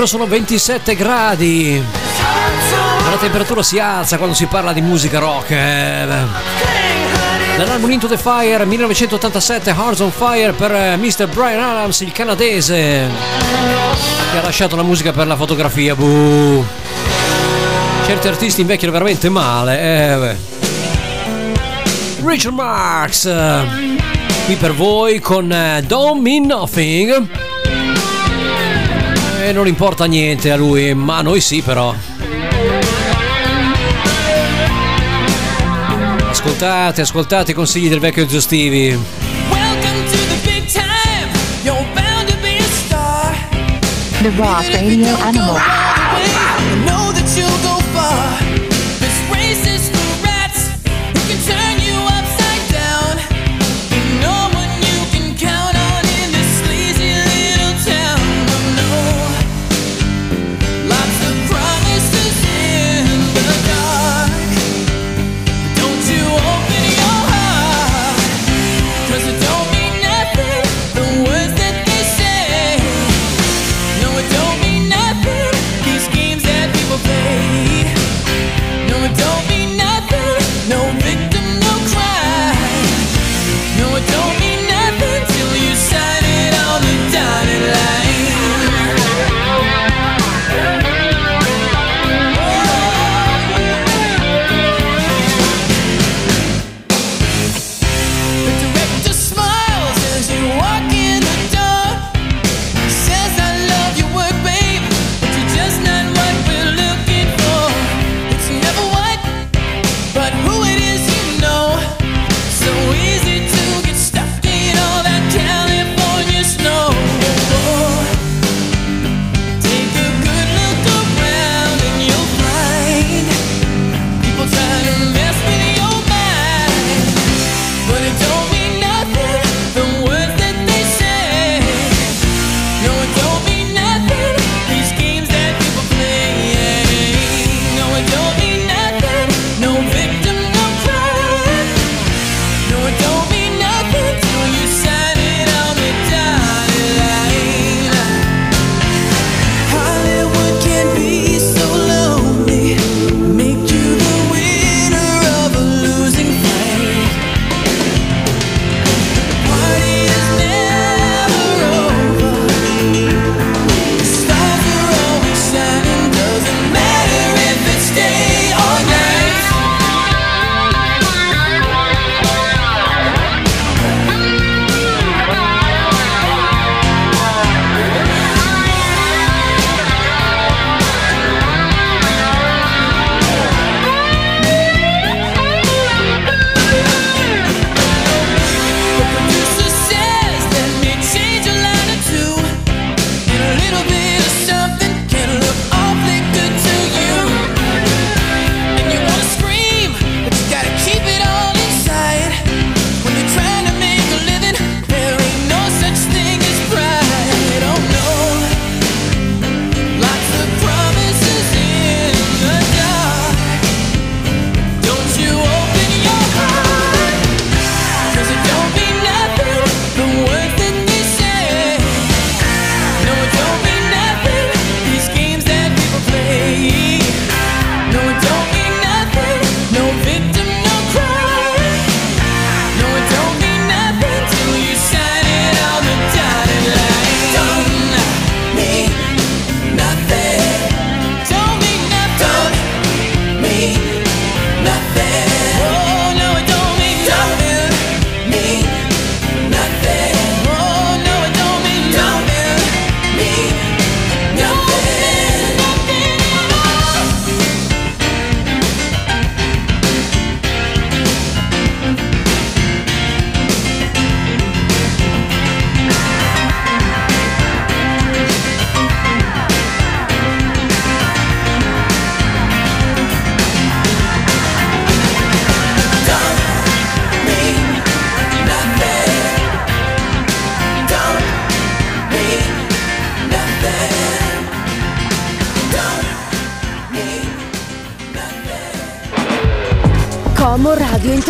sono 27 gradi. La temperatura si alza quando si parla di musica rock. eh. Nell'album Into the Fire 1987 Hearts on Fire per eh, Mr. Brian Adams, il canadese, che ha lasciato la musica per la fotografia. Buh. Certi artisti invecchiano veramente male. Eh. Richard Marx, eh, qui per voi con Don't Mean Nothing. E non importa niente a lui, ma a noi sì però. Ascoltate, ascoltate i consigli del vecchio Zio Stevie. Welcome to the big time. You're bound to be a star. The Rock Radio Animal.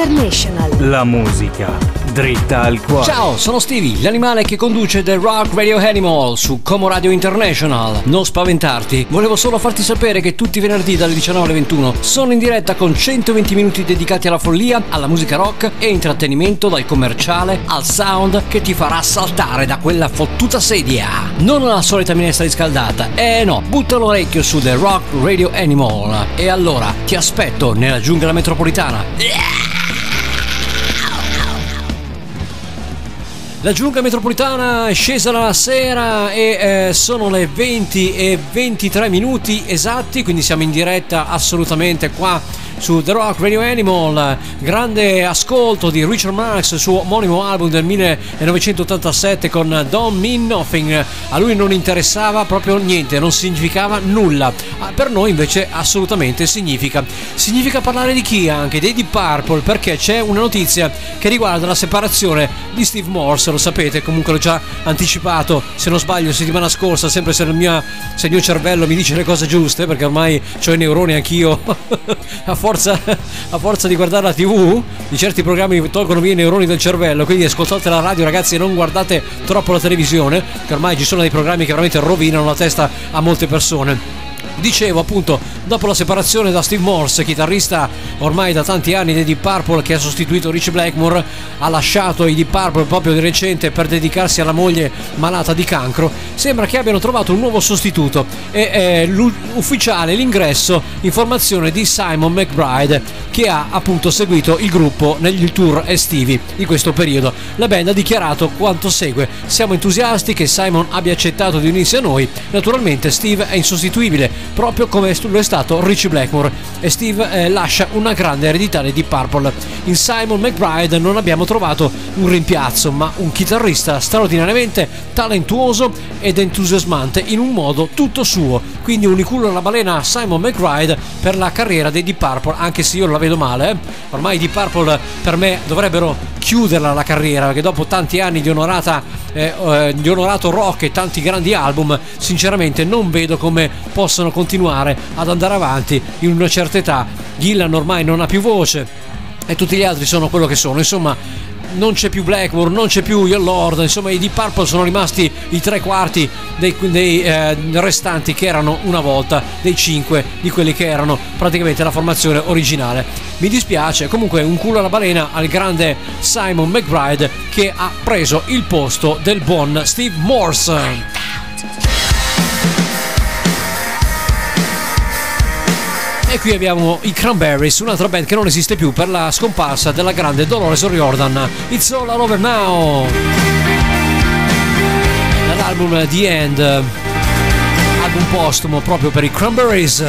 International. La musica dritta al cuore. Ciao, sono Stevie, l'animale che conduce The Rock Radio Animal su Como Radio International. Non spaventarti, volevo solo farti sapere che tutti i venerdì dalle 19 alle 21 sono in diretta con 120 minuti dedicati alla follia, alla musica rock e intrattenimento dal commerciale al sound che ti farà saltare da quella fottuta sedia. Non la solita minestra riscaldata, eh no, butta l'orecchio su The Rock Radio Animal. E allora ti aspetto nella giungla metropolitana. La giungla metropolitana è scesa la sera e eh, sono le 20 e 23 minuti esatti, quindi siamo in diretta assolutamente qua su The Rock Radio Animal. Grande ascolto di Richard Marx, suo omonimo album del 1987 con Don't Mean Nothing. A lui non interessava proprio niente, non significava nulla. Ah, Per noi invece assolutamente significa. Significa parlare di chi anche? Dei Deep Purple, perché c'è una notizia che riguarda la separazione di Steve Morse, lo sapete, comunque l'ho già anticipato, se non sbaglio, settimana scorsa, sempre se il mio, se il mio cervello mi dice le cose giuste, perché ormai ho i neuroni anch'io, a, forza, a forza di guardare la tv, di certi programmi mi tolgono via i neuroni del cervello, quindi ascoltate la radio ragazzi e non guardate troppo la televisione, che ormai ci sono dei programmi che veramente rovinano la testa a molte persone. Dicevo appunto, dopo la separazione da Steve Morse, chitarrista ormai da tanti anni dei Deep Purple che ha sostituito Rich Blackmore, ha lasciato i Deep Purple proprio di recente per dedicarsi alla moglie malata di cancro, sembra che abbiano trovato un nuovo sostituto e è l'u- ufficiale l'ingresso in formazione di Simon McBride che ha appunto seguito il gruppo negli tour estivi di questo periodo. La band ha dichiarato quanto segue: Siamo entusiasti che Simon abbia accettato di unirsi a noi. Naturalmente Steve è insostituibile, proprio come lo è stato Richie Blackmore e Steve eh, lascia una grande eredità di Purple. In Simon McBride non abbiamo trovato un rimpiazzo, ma un chitarrista straordinariamente talentuoso ed entusiasmante in un modo tutto suo. Quindi un culo alla balena a Simon McBride per la carriera dei Deep Purple, anche se io la vedo male. eh. Ormai i Deep Purple per me dovrebbero chiuderla la carriera, perché dopo tanti anni di onorata eh, eh, di onorato rock e tanti grandi album, sinceramente non vedo come possano continuare ad andare avanti in una certa età. Gillan ormai non ha più voce e tutti gli altri sono quello che sono. Insomma, non c'è più Blackmore, non c'è più Your Lord, insomma i Deep Purple sono rimasti i tre quarti dei, dei, eh, restanti che erano una volta, dei cinque di quelli che erano praticamente la formazione originale. Mi dispiace, comunque un culo alla balena al grande Simon McBride che ha preso il posto del buon Steve Morse. E qui abbiamo i Cranberries, un'altra band che non esiste più per la scomparsa della grande Dolores O'Riordan. It's all over now! Dall'album The End, album postumo proprio per i Cranberries.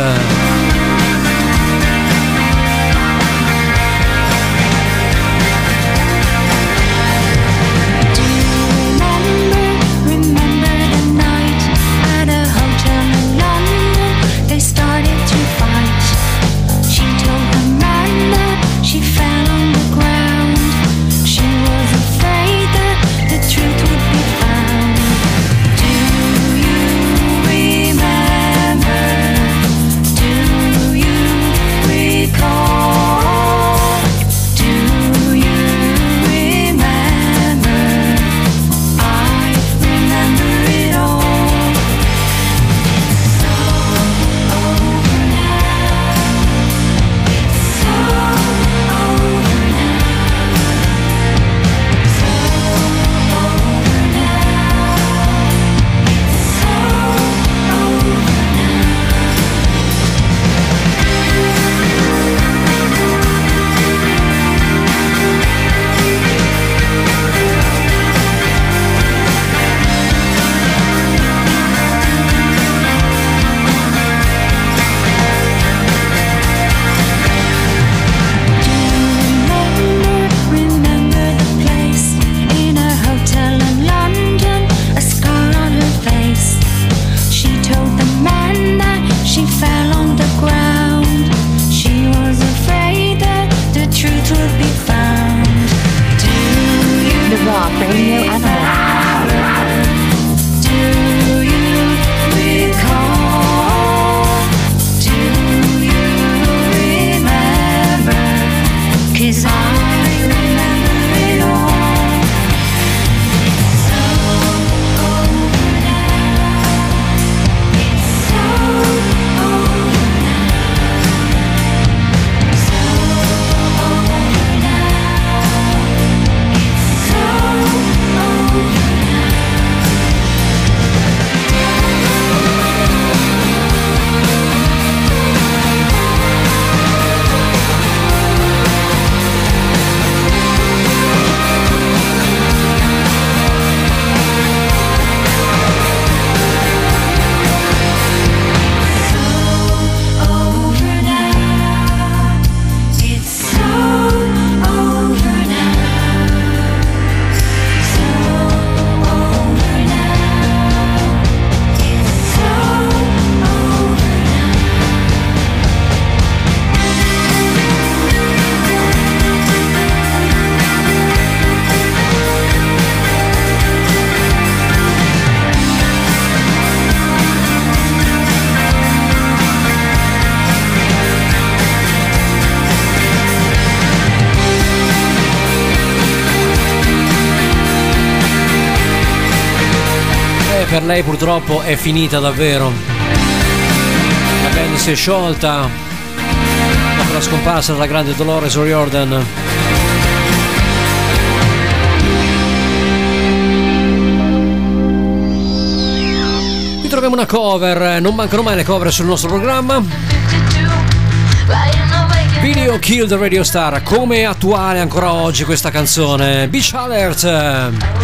Purtroppo è finita davvero. La band si è sciolta dopo la scomparsa della grande Dolores O'Riordan. Qui troviamo una cover, non mancano mai le cover sul nostro programma. Video Kill the Radio Star, come è attuale ancora oggi questa canzone? Beach Alert!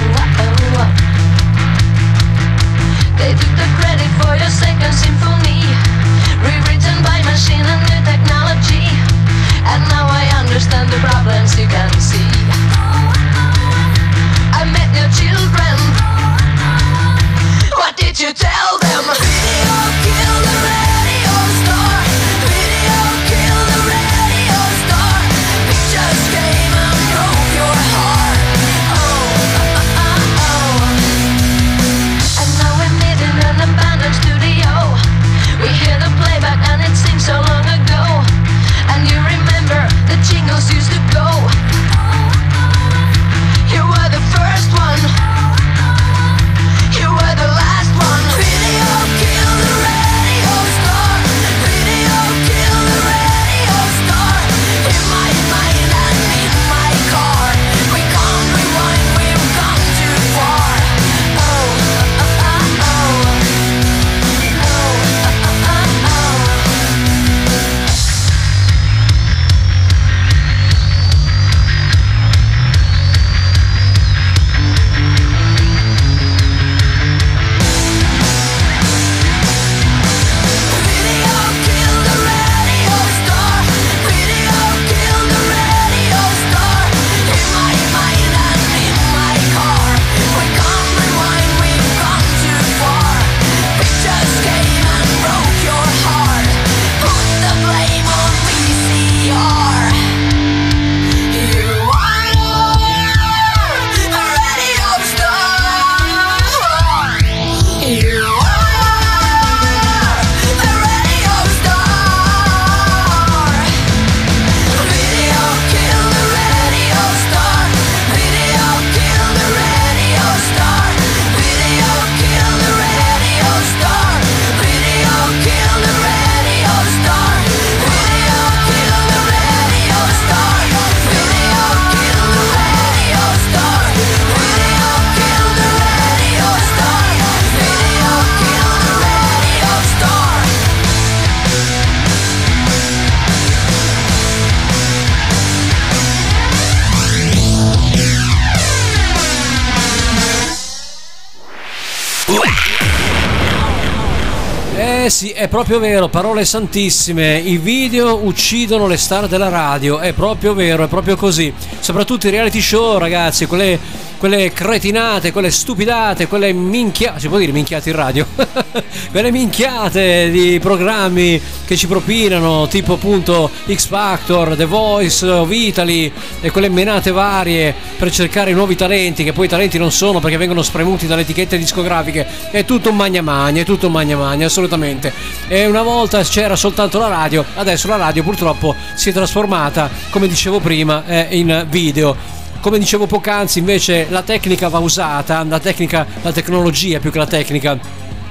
È proprio vero, parole santissime, i video uccidono le star della radio, è proprio vero, è proprio così. Soprattutto i reality show, ragazzi, quelle, quelle cretinate, quelle stupidate, quelle minchiate, si può dire minchiate in radio? quelle minchiate di programmi che ci propinano, tipo appunto X Factor, The Voice of Italy e quelle menate varie per cercare nuovi talenti, che poi talenti non sono perché vengono spremuti dalle etichette discografiche. È tutto magna magna, è tutto magna magna, assolutamente. E una volta c'era soltanto la radio, adesso la radio purtroppo si è trasformata, come dicevo prima, eh, in video. Come dicevo poc'anzi, invece la tecnica va usata, la tecnica, la tecnologia più che la tecnica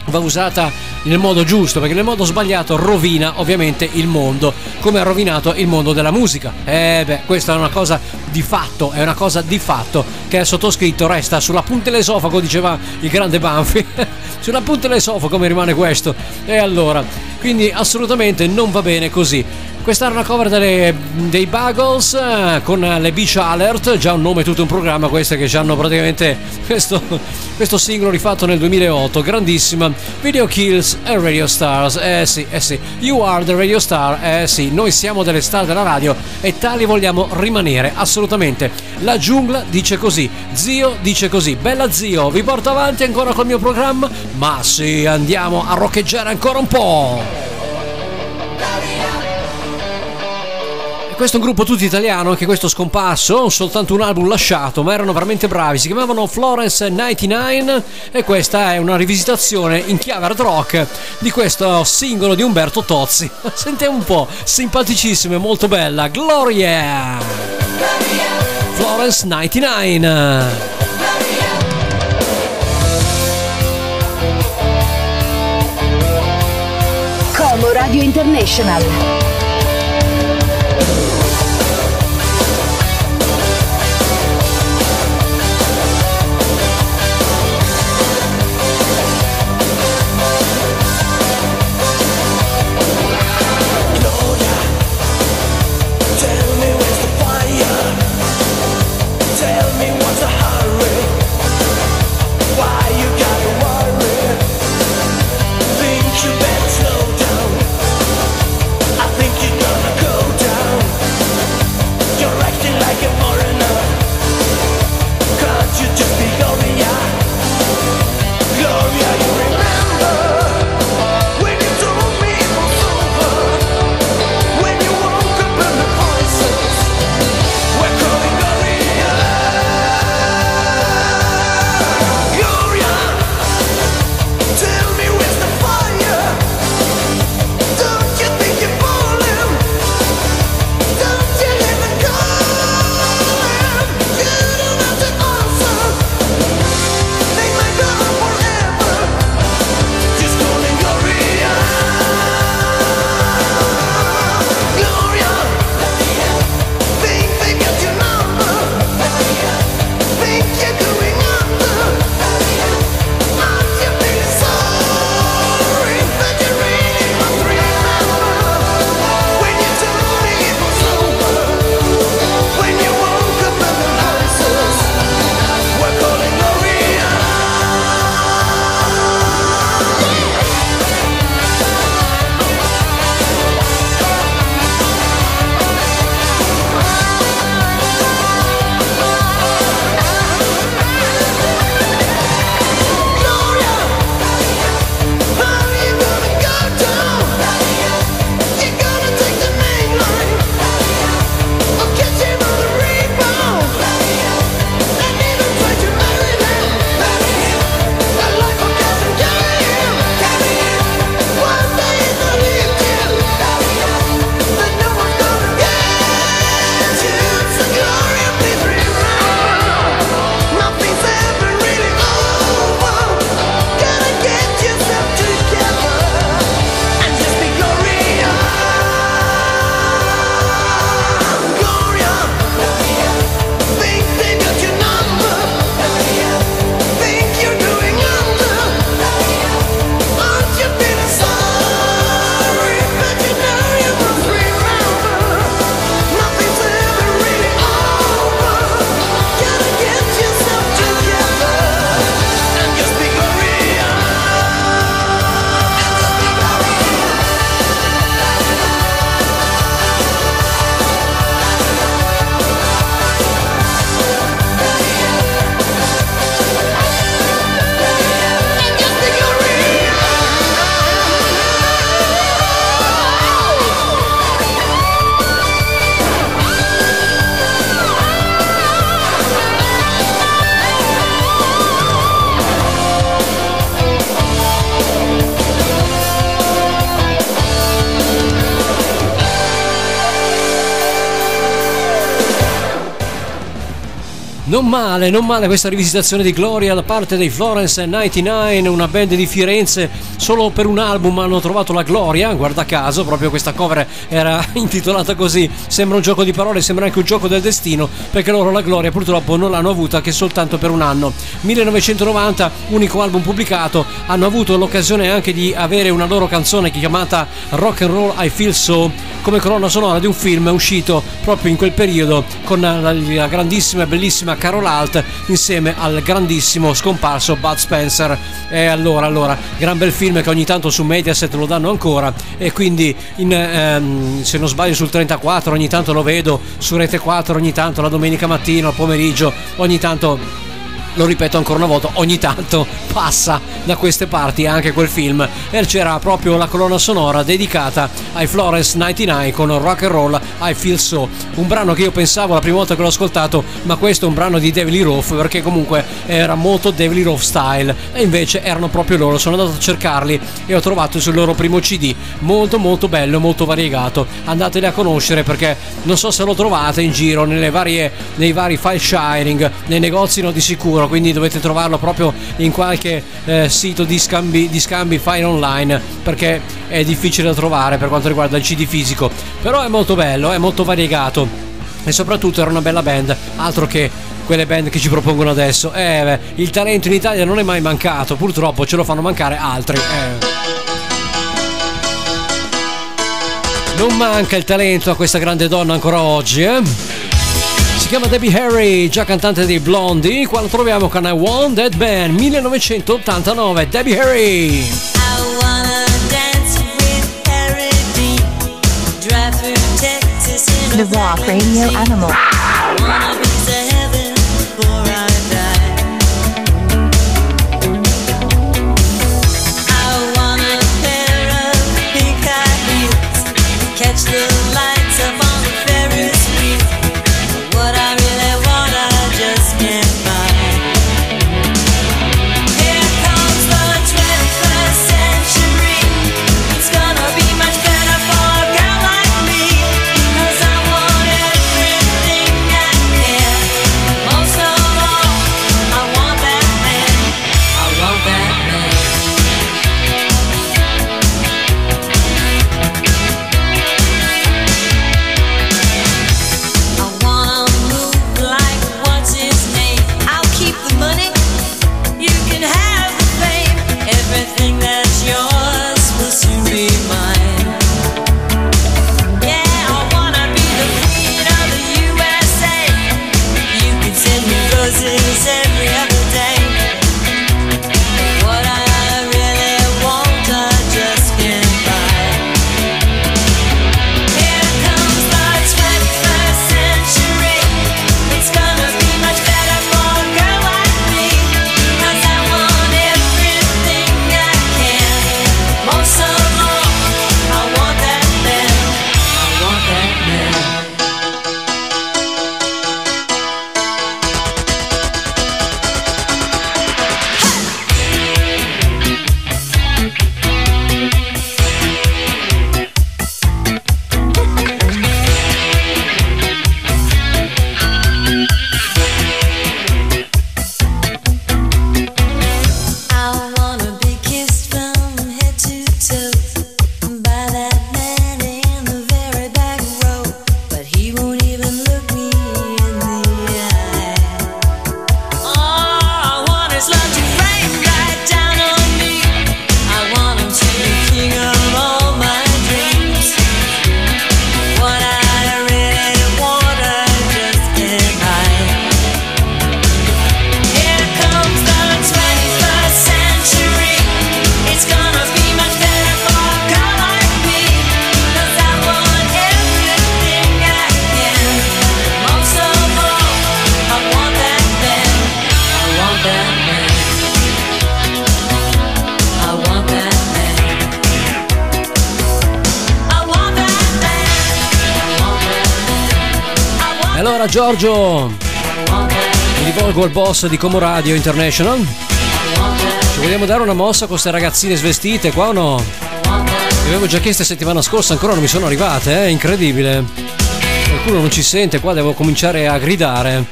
va usata nel modo giusto perché nel modo sbagliato rovina ovviamente il mondo come ha rovinato il mondo della musica. Eh beh questa è una cosa di fatto è una cosa di fatto che è sottoscritto resta sulla punta dell'esofago diceva il grande Banfi sulla punta dell'esofago mi rimane questo. E allora quindi assolutamente non va bene così questa era una cover delle- dei Buggles eh, con le Beach Alert, già un nome tutto un programma, queste che ci hanno praticamente questo, questo singolo rifatto nel 2008, grandissima. Video Kills e Radio Stars, eh sì, eh sì, You Are the Radio Star, eh sì, noi siamo delle star della radio e tali vogliamo rimanere, assolutamente. La giungla dice così, zio dice così, bella zio, vi porto avanti ancora col mio programma? Ma sì, andiamo a roccheggiare ancora un po' questo è un gruppo tutto italiano, anche questo scomparso, soltanto un album lasciato, ma erano veramente bravi, si chiamavano Florence 99 e questa è una rivisitazione in chiave hard rock di questo singolo di Umberto Tozzi. Sentiamo un po', simpaticissima e molto bella, Gloria! Florence 99! Como Radio International Non male, non male questa rivisitazione di Gloria da parte dei Florence 99, una band di Firenze. Solo per un album hanno trovato la gloria, guarda caso, proprio questa cover era intitolata così. Sembra un gioco di parole, sembra anche un gioco del destino, perché loro la gloria purtroppo non l'hanno avuta che soltanto per un anno. 1990, unico album pubblicato, hanno avuto l'occasione anche di avere una loro canzone chiamata Rock and Roll I Feel So come colonna sonora di un film uscito proprio in quel periodo con la, grandissima e bellissima Carol Alt insieme al grandissimo scomparso Bud Spencer. E allora allora gran bel film che ogni tanto su Mediaset lo danno ancora e quindi in, ehm, se non sbaglio sul 34 ogni tanto lo vedo su Rete 4 ogni tanto la domenica mattina al pomeriggio ogni tanto lo ripeto ancora una volta, ogni tanto passa da queste parti anche quel film. E c'era proprio la colonna sonora dedicata ai Florence 99 con Rock and Roll I Feel So, un brano che io pensavo la prima volta che l'ho ascoltato, ma questo è un brano di Devil Roth perché comunque era molto Devil Roth style. E invece erano proprio loro, sono andato a cercarli e ho trovato sul loro primo CD, molto molto bello, molto variegato, andateli a conoscere perché non so se lo trovate in giro nelle varie, nei vari file sharing, nei negozi no di sicuro sicuro, quindi dovete trovarlo proprio in qualche eh, sito di scambi, di scambi file online perché è difficile da trovare per quanto riguarda il CD fisico. Però è molto bello, è molto variegato e soprattutto era una bella band, altro che quelle band che ci propongono adesso. Eh, il talento in Italia non è mai mancato, purtroppo ce lo fanno mancare altri. eh. Non manca il talento a questa grande donna ancora oggi, eh? Si chiama Debbie Harry, già cantante dei Blondie. Qua la troviamo con I Want That Band 1989. Debbie Harry. The Rock Radio Animal. Allora Giorgio, mi rivolgo al boss di Como Radio International. Ci vogliamo dare una mossa con queste ragazzine svestite qua o no? Le avevo già chieste settimana scorsa, ancora non mi sono arrivate, è incredibile. Qualcuno non ci sente, qua devo cominciare a gridare.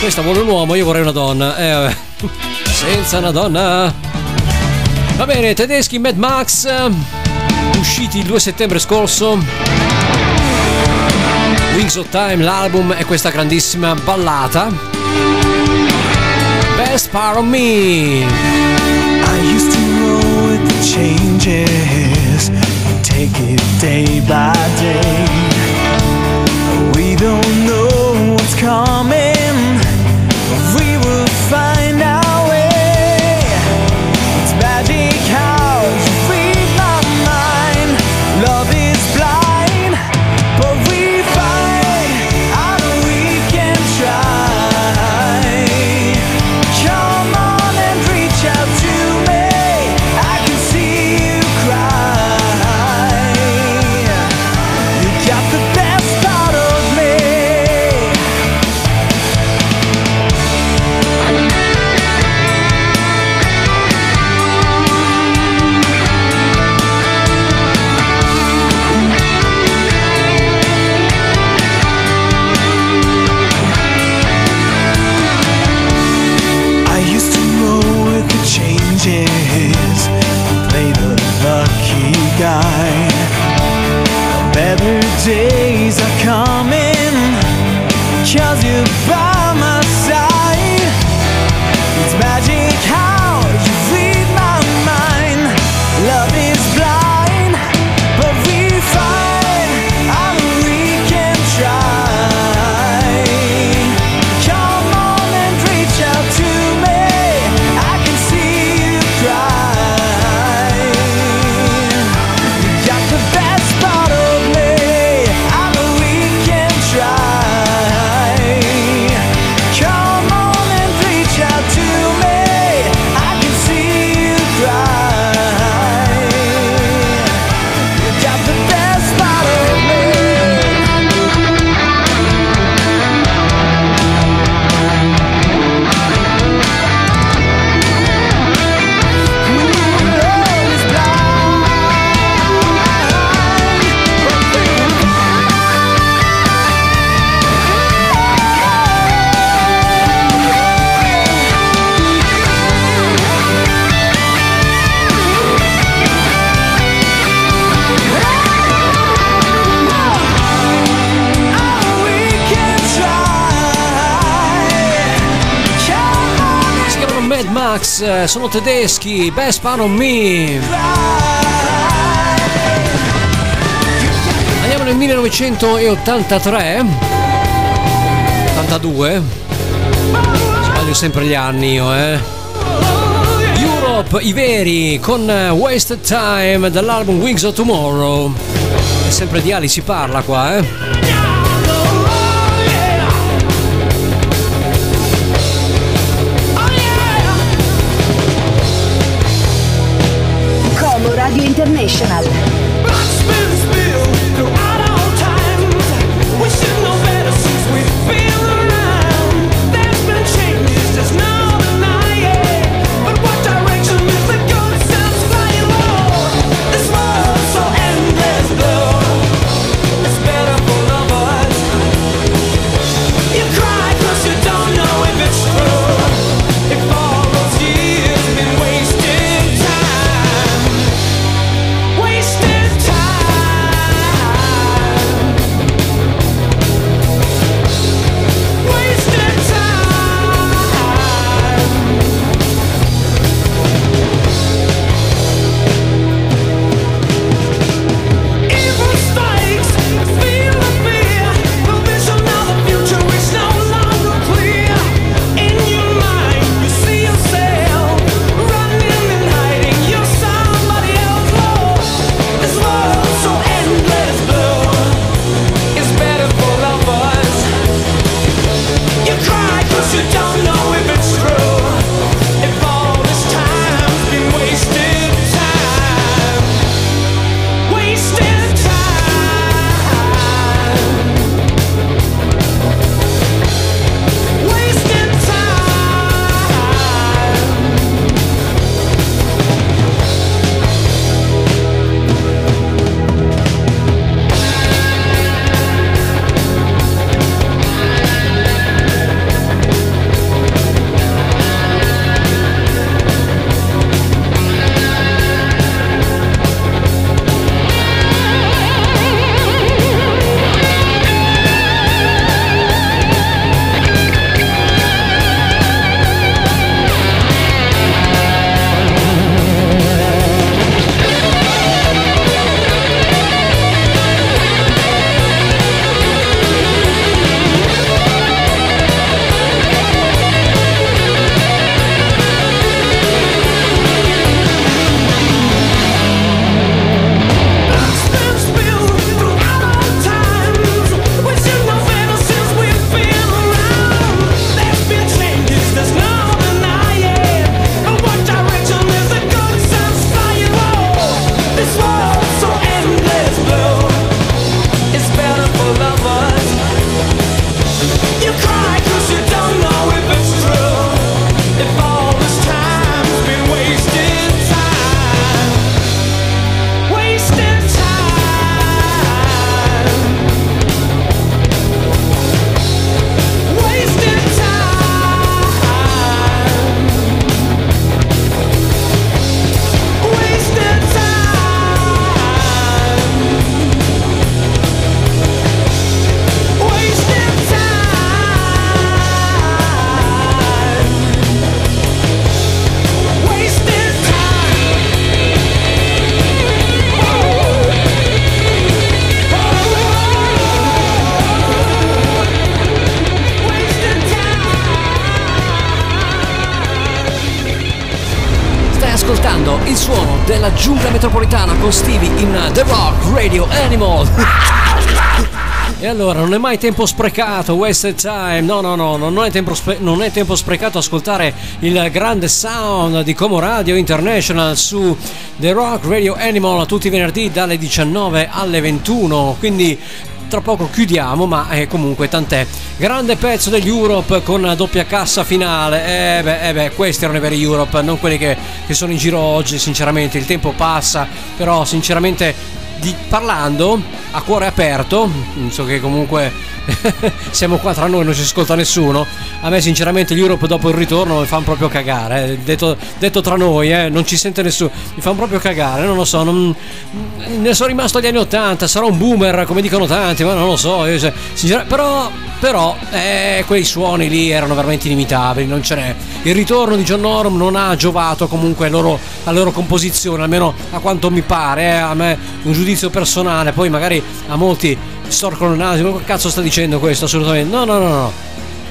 Questa vuole un uomo, io vorrei una donna. Eh. Senza una donna. Va bene, tedeschi Mad Max, usciti il 2 settembre scorso. Wings of Time, l'album è questa grandissima ballata. Best Part of Me. I used to roll with the changes take it day by day. We don't know what's coming, Max, eh, sono tedeschi, Best Pan of Me. Andiamo nel 1983, 82, sbaglio sempre gli anni io, eh. Europe, i veri, con eh, Wasted Time dall'album Wings of Tomorrow. È sempre di Ali si parla qua, eh. International. Il suono della giungla metropolitana con Stevie in The Rock Radio Animal. E allora, non è mai tempo sprecato, wasted time, no no no, non è tempo, spe- non è tempo sprecato ascoltare il grande sound di Como Radio International su The Rock Radio Animal tutti i venerdì dalle 19 alle 21, quindi tra poco chiudiamo, ma eh, comunque tant'è. Grande pezzo degli Europe con doppia cassa finale. Eh beh, eh beh, questi erano i veri Europe, non quelli che, che sono in giro oggi, sinceramente. Il tempo passa, però sinceramente di, parlando a cuore aperto, so che comunque siamo qua tra noi, non si ascolta nessuno. A me sinceramente gli Europe dopo il ritorno mi fanno proprio cagare, eh. detto, detto tra noi, eh, non ci sente nessuno, mi fanno proprio cagare, non lo so, non- ne sono rimasto agli anni 80, sarò un boomer come dicono tanti, ma non lo so, io sincer- però, però eh, quei suoni lì erano veramente inimitabili, non ce n'è. Il ritorno di John Norum non ha giovato comunque loro, alla loro composizione, almeno a quanto mi pare, eh, a me un giudizio personale, poi magari a molti storcono il naso, ma che cazzo sta dicendo questo assolutamente? No, no, no, no.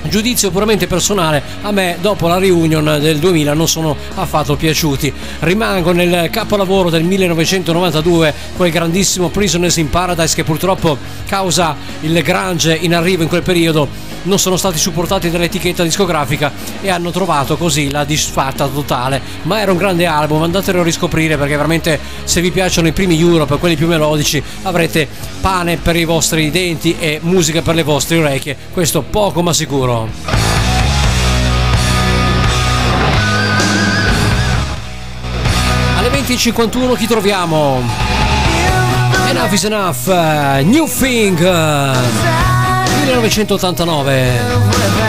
Giudizio puramente personale, a me dopo la reunion del 2000 non sono affatto piaciuti. Rimango nel capolavoro del 1992, quel grandissimo Prisoners in Paradise che purtroppo causa il grunge in arrivo in quel periodo non sono stati supportati dall'etichetta discografica e hanno trovato così la disfatta totale. Ma era un grande album, andatelo a riscoprire perché veramente se vi piacciono i primi Europe, quelli più melodici, avrete pane per i vostri denti e musica per le vostre orecchie. Questo poco ma sicuro. Alle 20.51 chi troviamo? Enough is enough, eh, New Thing, eh, 1989.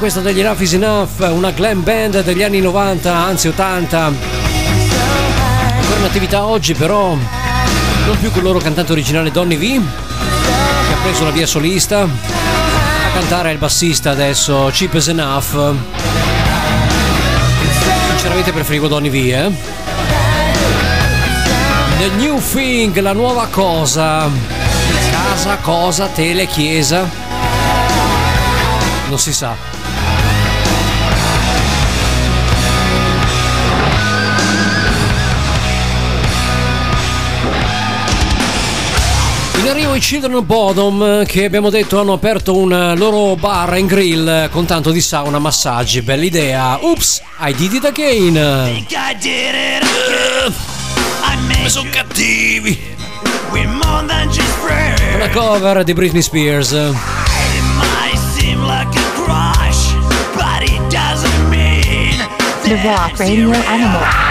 Questa degli Enough is Enough, una glam band degli anni 90, anzi 80. Ancora in attività oggi però non più con il loro cantante originale Donny V, che ha preso la via solista. A cantare è il bassista adesso, Cheap as Enough. Sinceramente preferivo Donny V, eh. The New Thing, la nuova cosa. Casa, cosa, tele, chiesa. Non si sa. In arrivo i Children of Bodom che abbiamo detto hanno aperto un loro bar and grill con tanto di sauna, massaggi, bella idea. Oops, I did it again. I did it again. I made sono cattivi. We're more than just friends. Una cover di Britney Spears. It might seem like a crush, but it doesn't mean The Rock Radio Animal.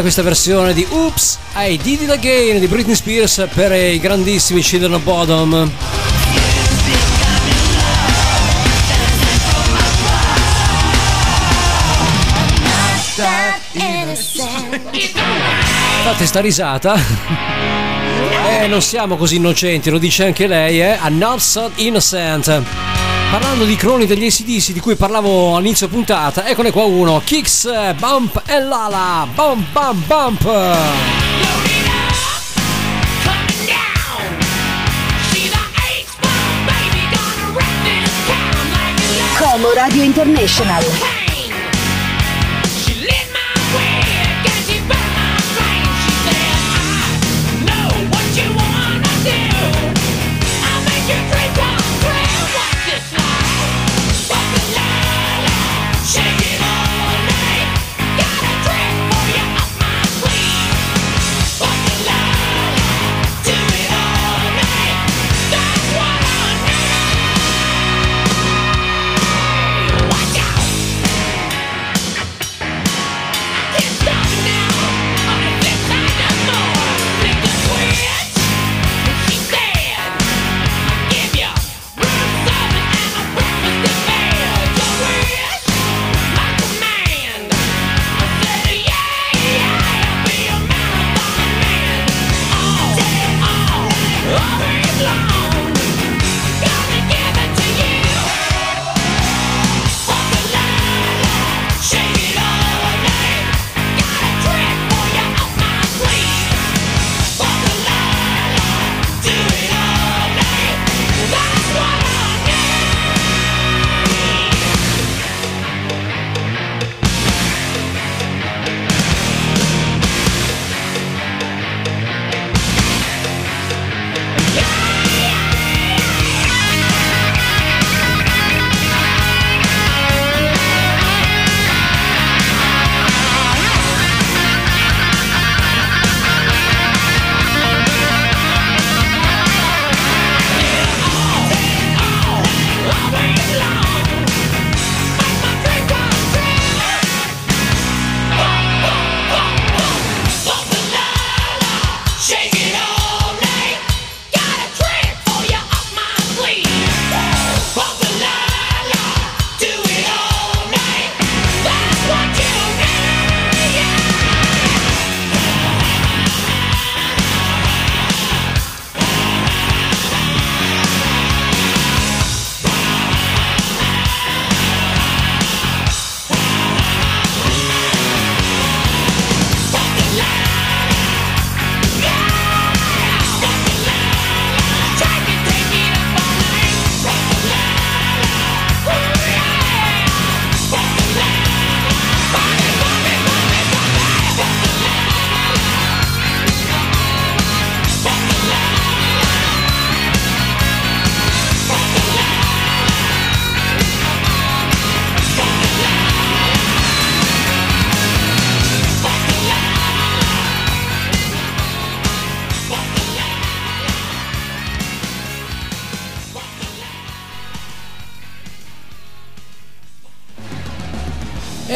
Male questa versione di Oops, I Did It Again di Britney Spears per i grandissimi Children of Bodom. Fate sta risata. Eh, non siamo così innocenti, lo dice anche lei, eh? I'm not so innocent. Parlando di croni degli ACDC di cui parlavo all'inizio puntata, eccone qua uno. Kicks, eh, Bump e Lala. Bump, bump, bump. Como Radio International.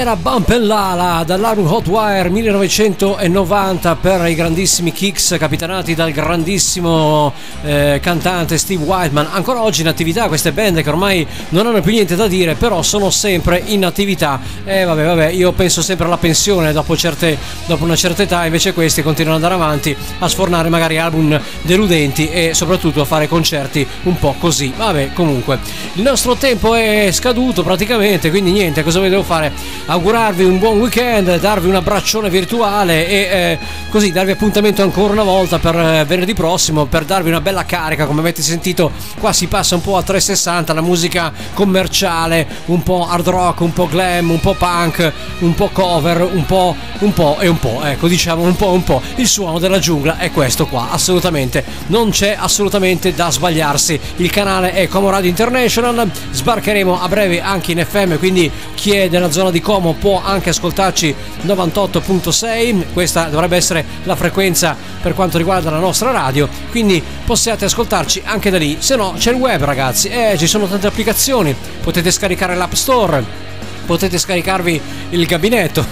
Era Bump and Lala dall'album Hotwire 1990 per i grandissimi Kicks capitanati dal grandissimo eh, cantante Steve Whiteman. Ancora oggi in attività queste band che ormai non hanno più niente da dire, però sono sempre in attività. E eh, vabbè, vabbè, io penso sempre alla pensione dopo, certe, dopo una certa età, invece questi continuano ad andare avanti a sfornare magari album deludenti e soprattutto a fare concerti un po' così. Vabbè, comunque, il nostro tempo è scaduto praticamente, quindi niente, cosa devo fare? Augurarvi un buon weekend, darvi un abbraccione virtuale e eh, così darvi appuntamento ancora una volta per eh, venerdì prossimo per darvi una bella carica. Come avete sentito, qua si passa un po' a 360, la musica commerciale, un po' hard rock, un po' glam, un po' punk, un po' cover, un po', un po' e un po'. Ecco, diciamo un po' un po'. Il suono della giungla è questo qua, assolutamente. Non c'è assolutamente da sbagliarsi. Il canale è Como Radio International. Sbarcheremo a breve anche in FM, quindi chi è nella zona di Como può anche ascoltarci 98.6, questa dovrebbe essere la frequenza per quanto riguarda la nostra radio, quindi possiate ascoltarci anche da lì, se no c'è il web ragazzi, eh, ci sono tante applicazioni, potete scaricare l'App Store, potete scaricarvi il gabinetto,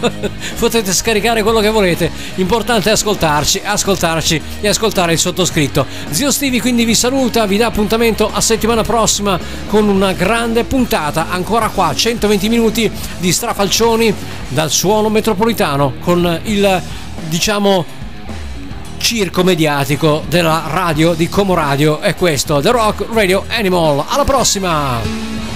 potete scaricare quello che volete. Importante è ascoltarci, ascoltarci e ascoltare il sottoscritto. Zio Stivi quindi vi saluta, vi dà appuntamento a settimana prossima con una grande puntata. Ancora qua, 120 minuti di strafalcioni dal suono metropolitano con il diciamo circo mediatico della radio di Como Radio è questo, The Rock Radio Animal. Alla prossima!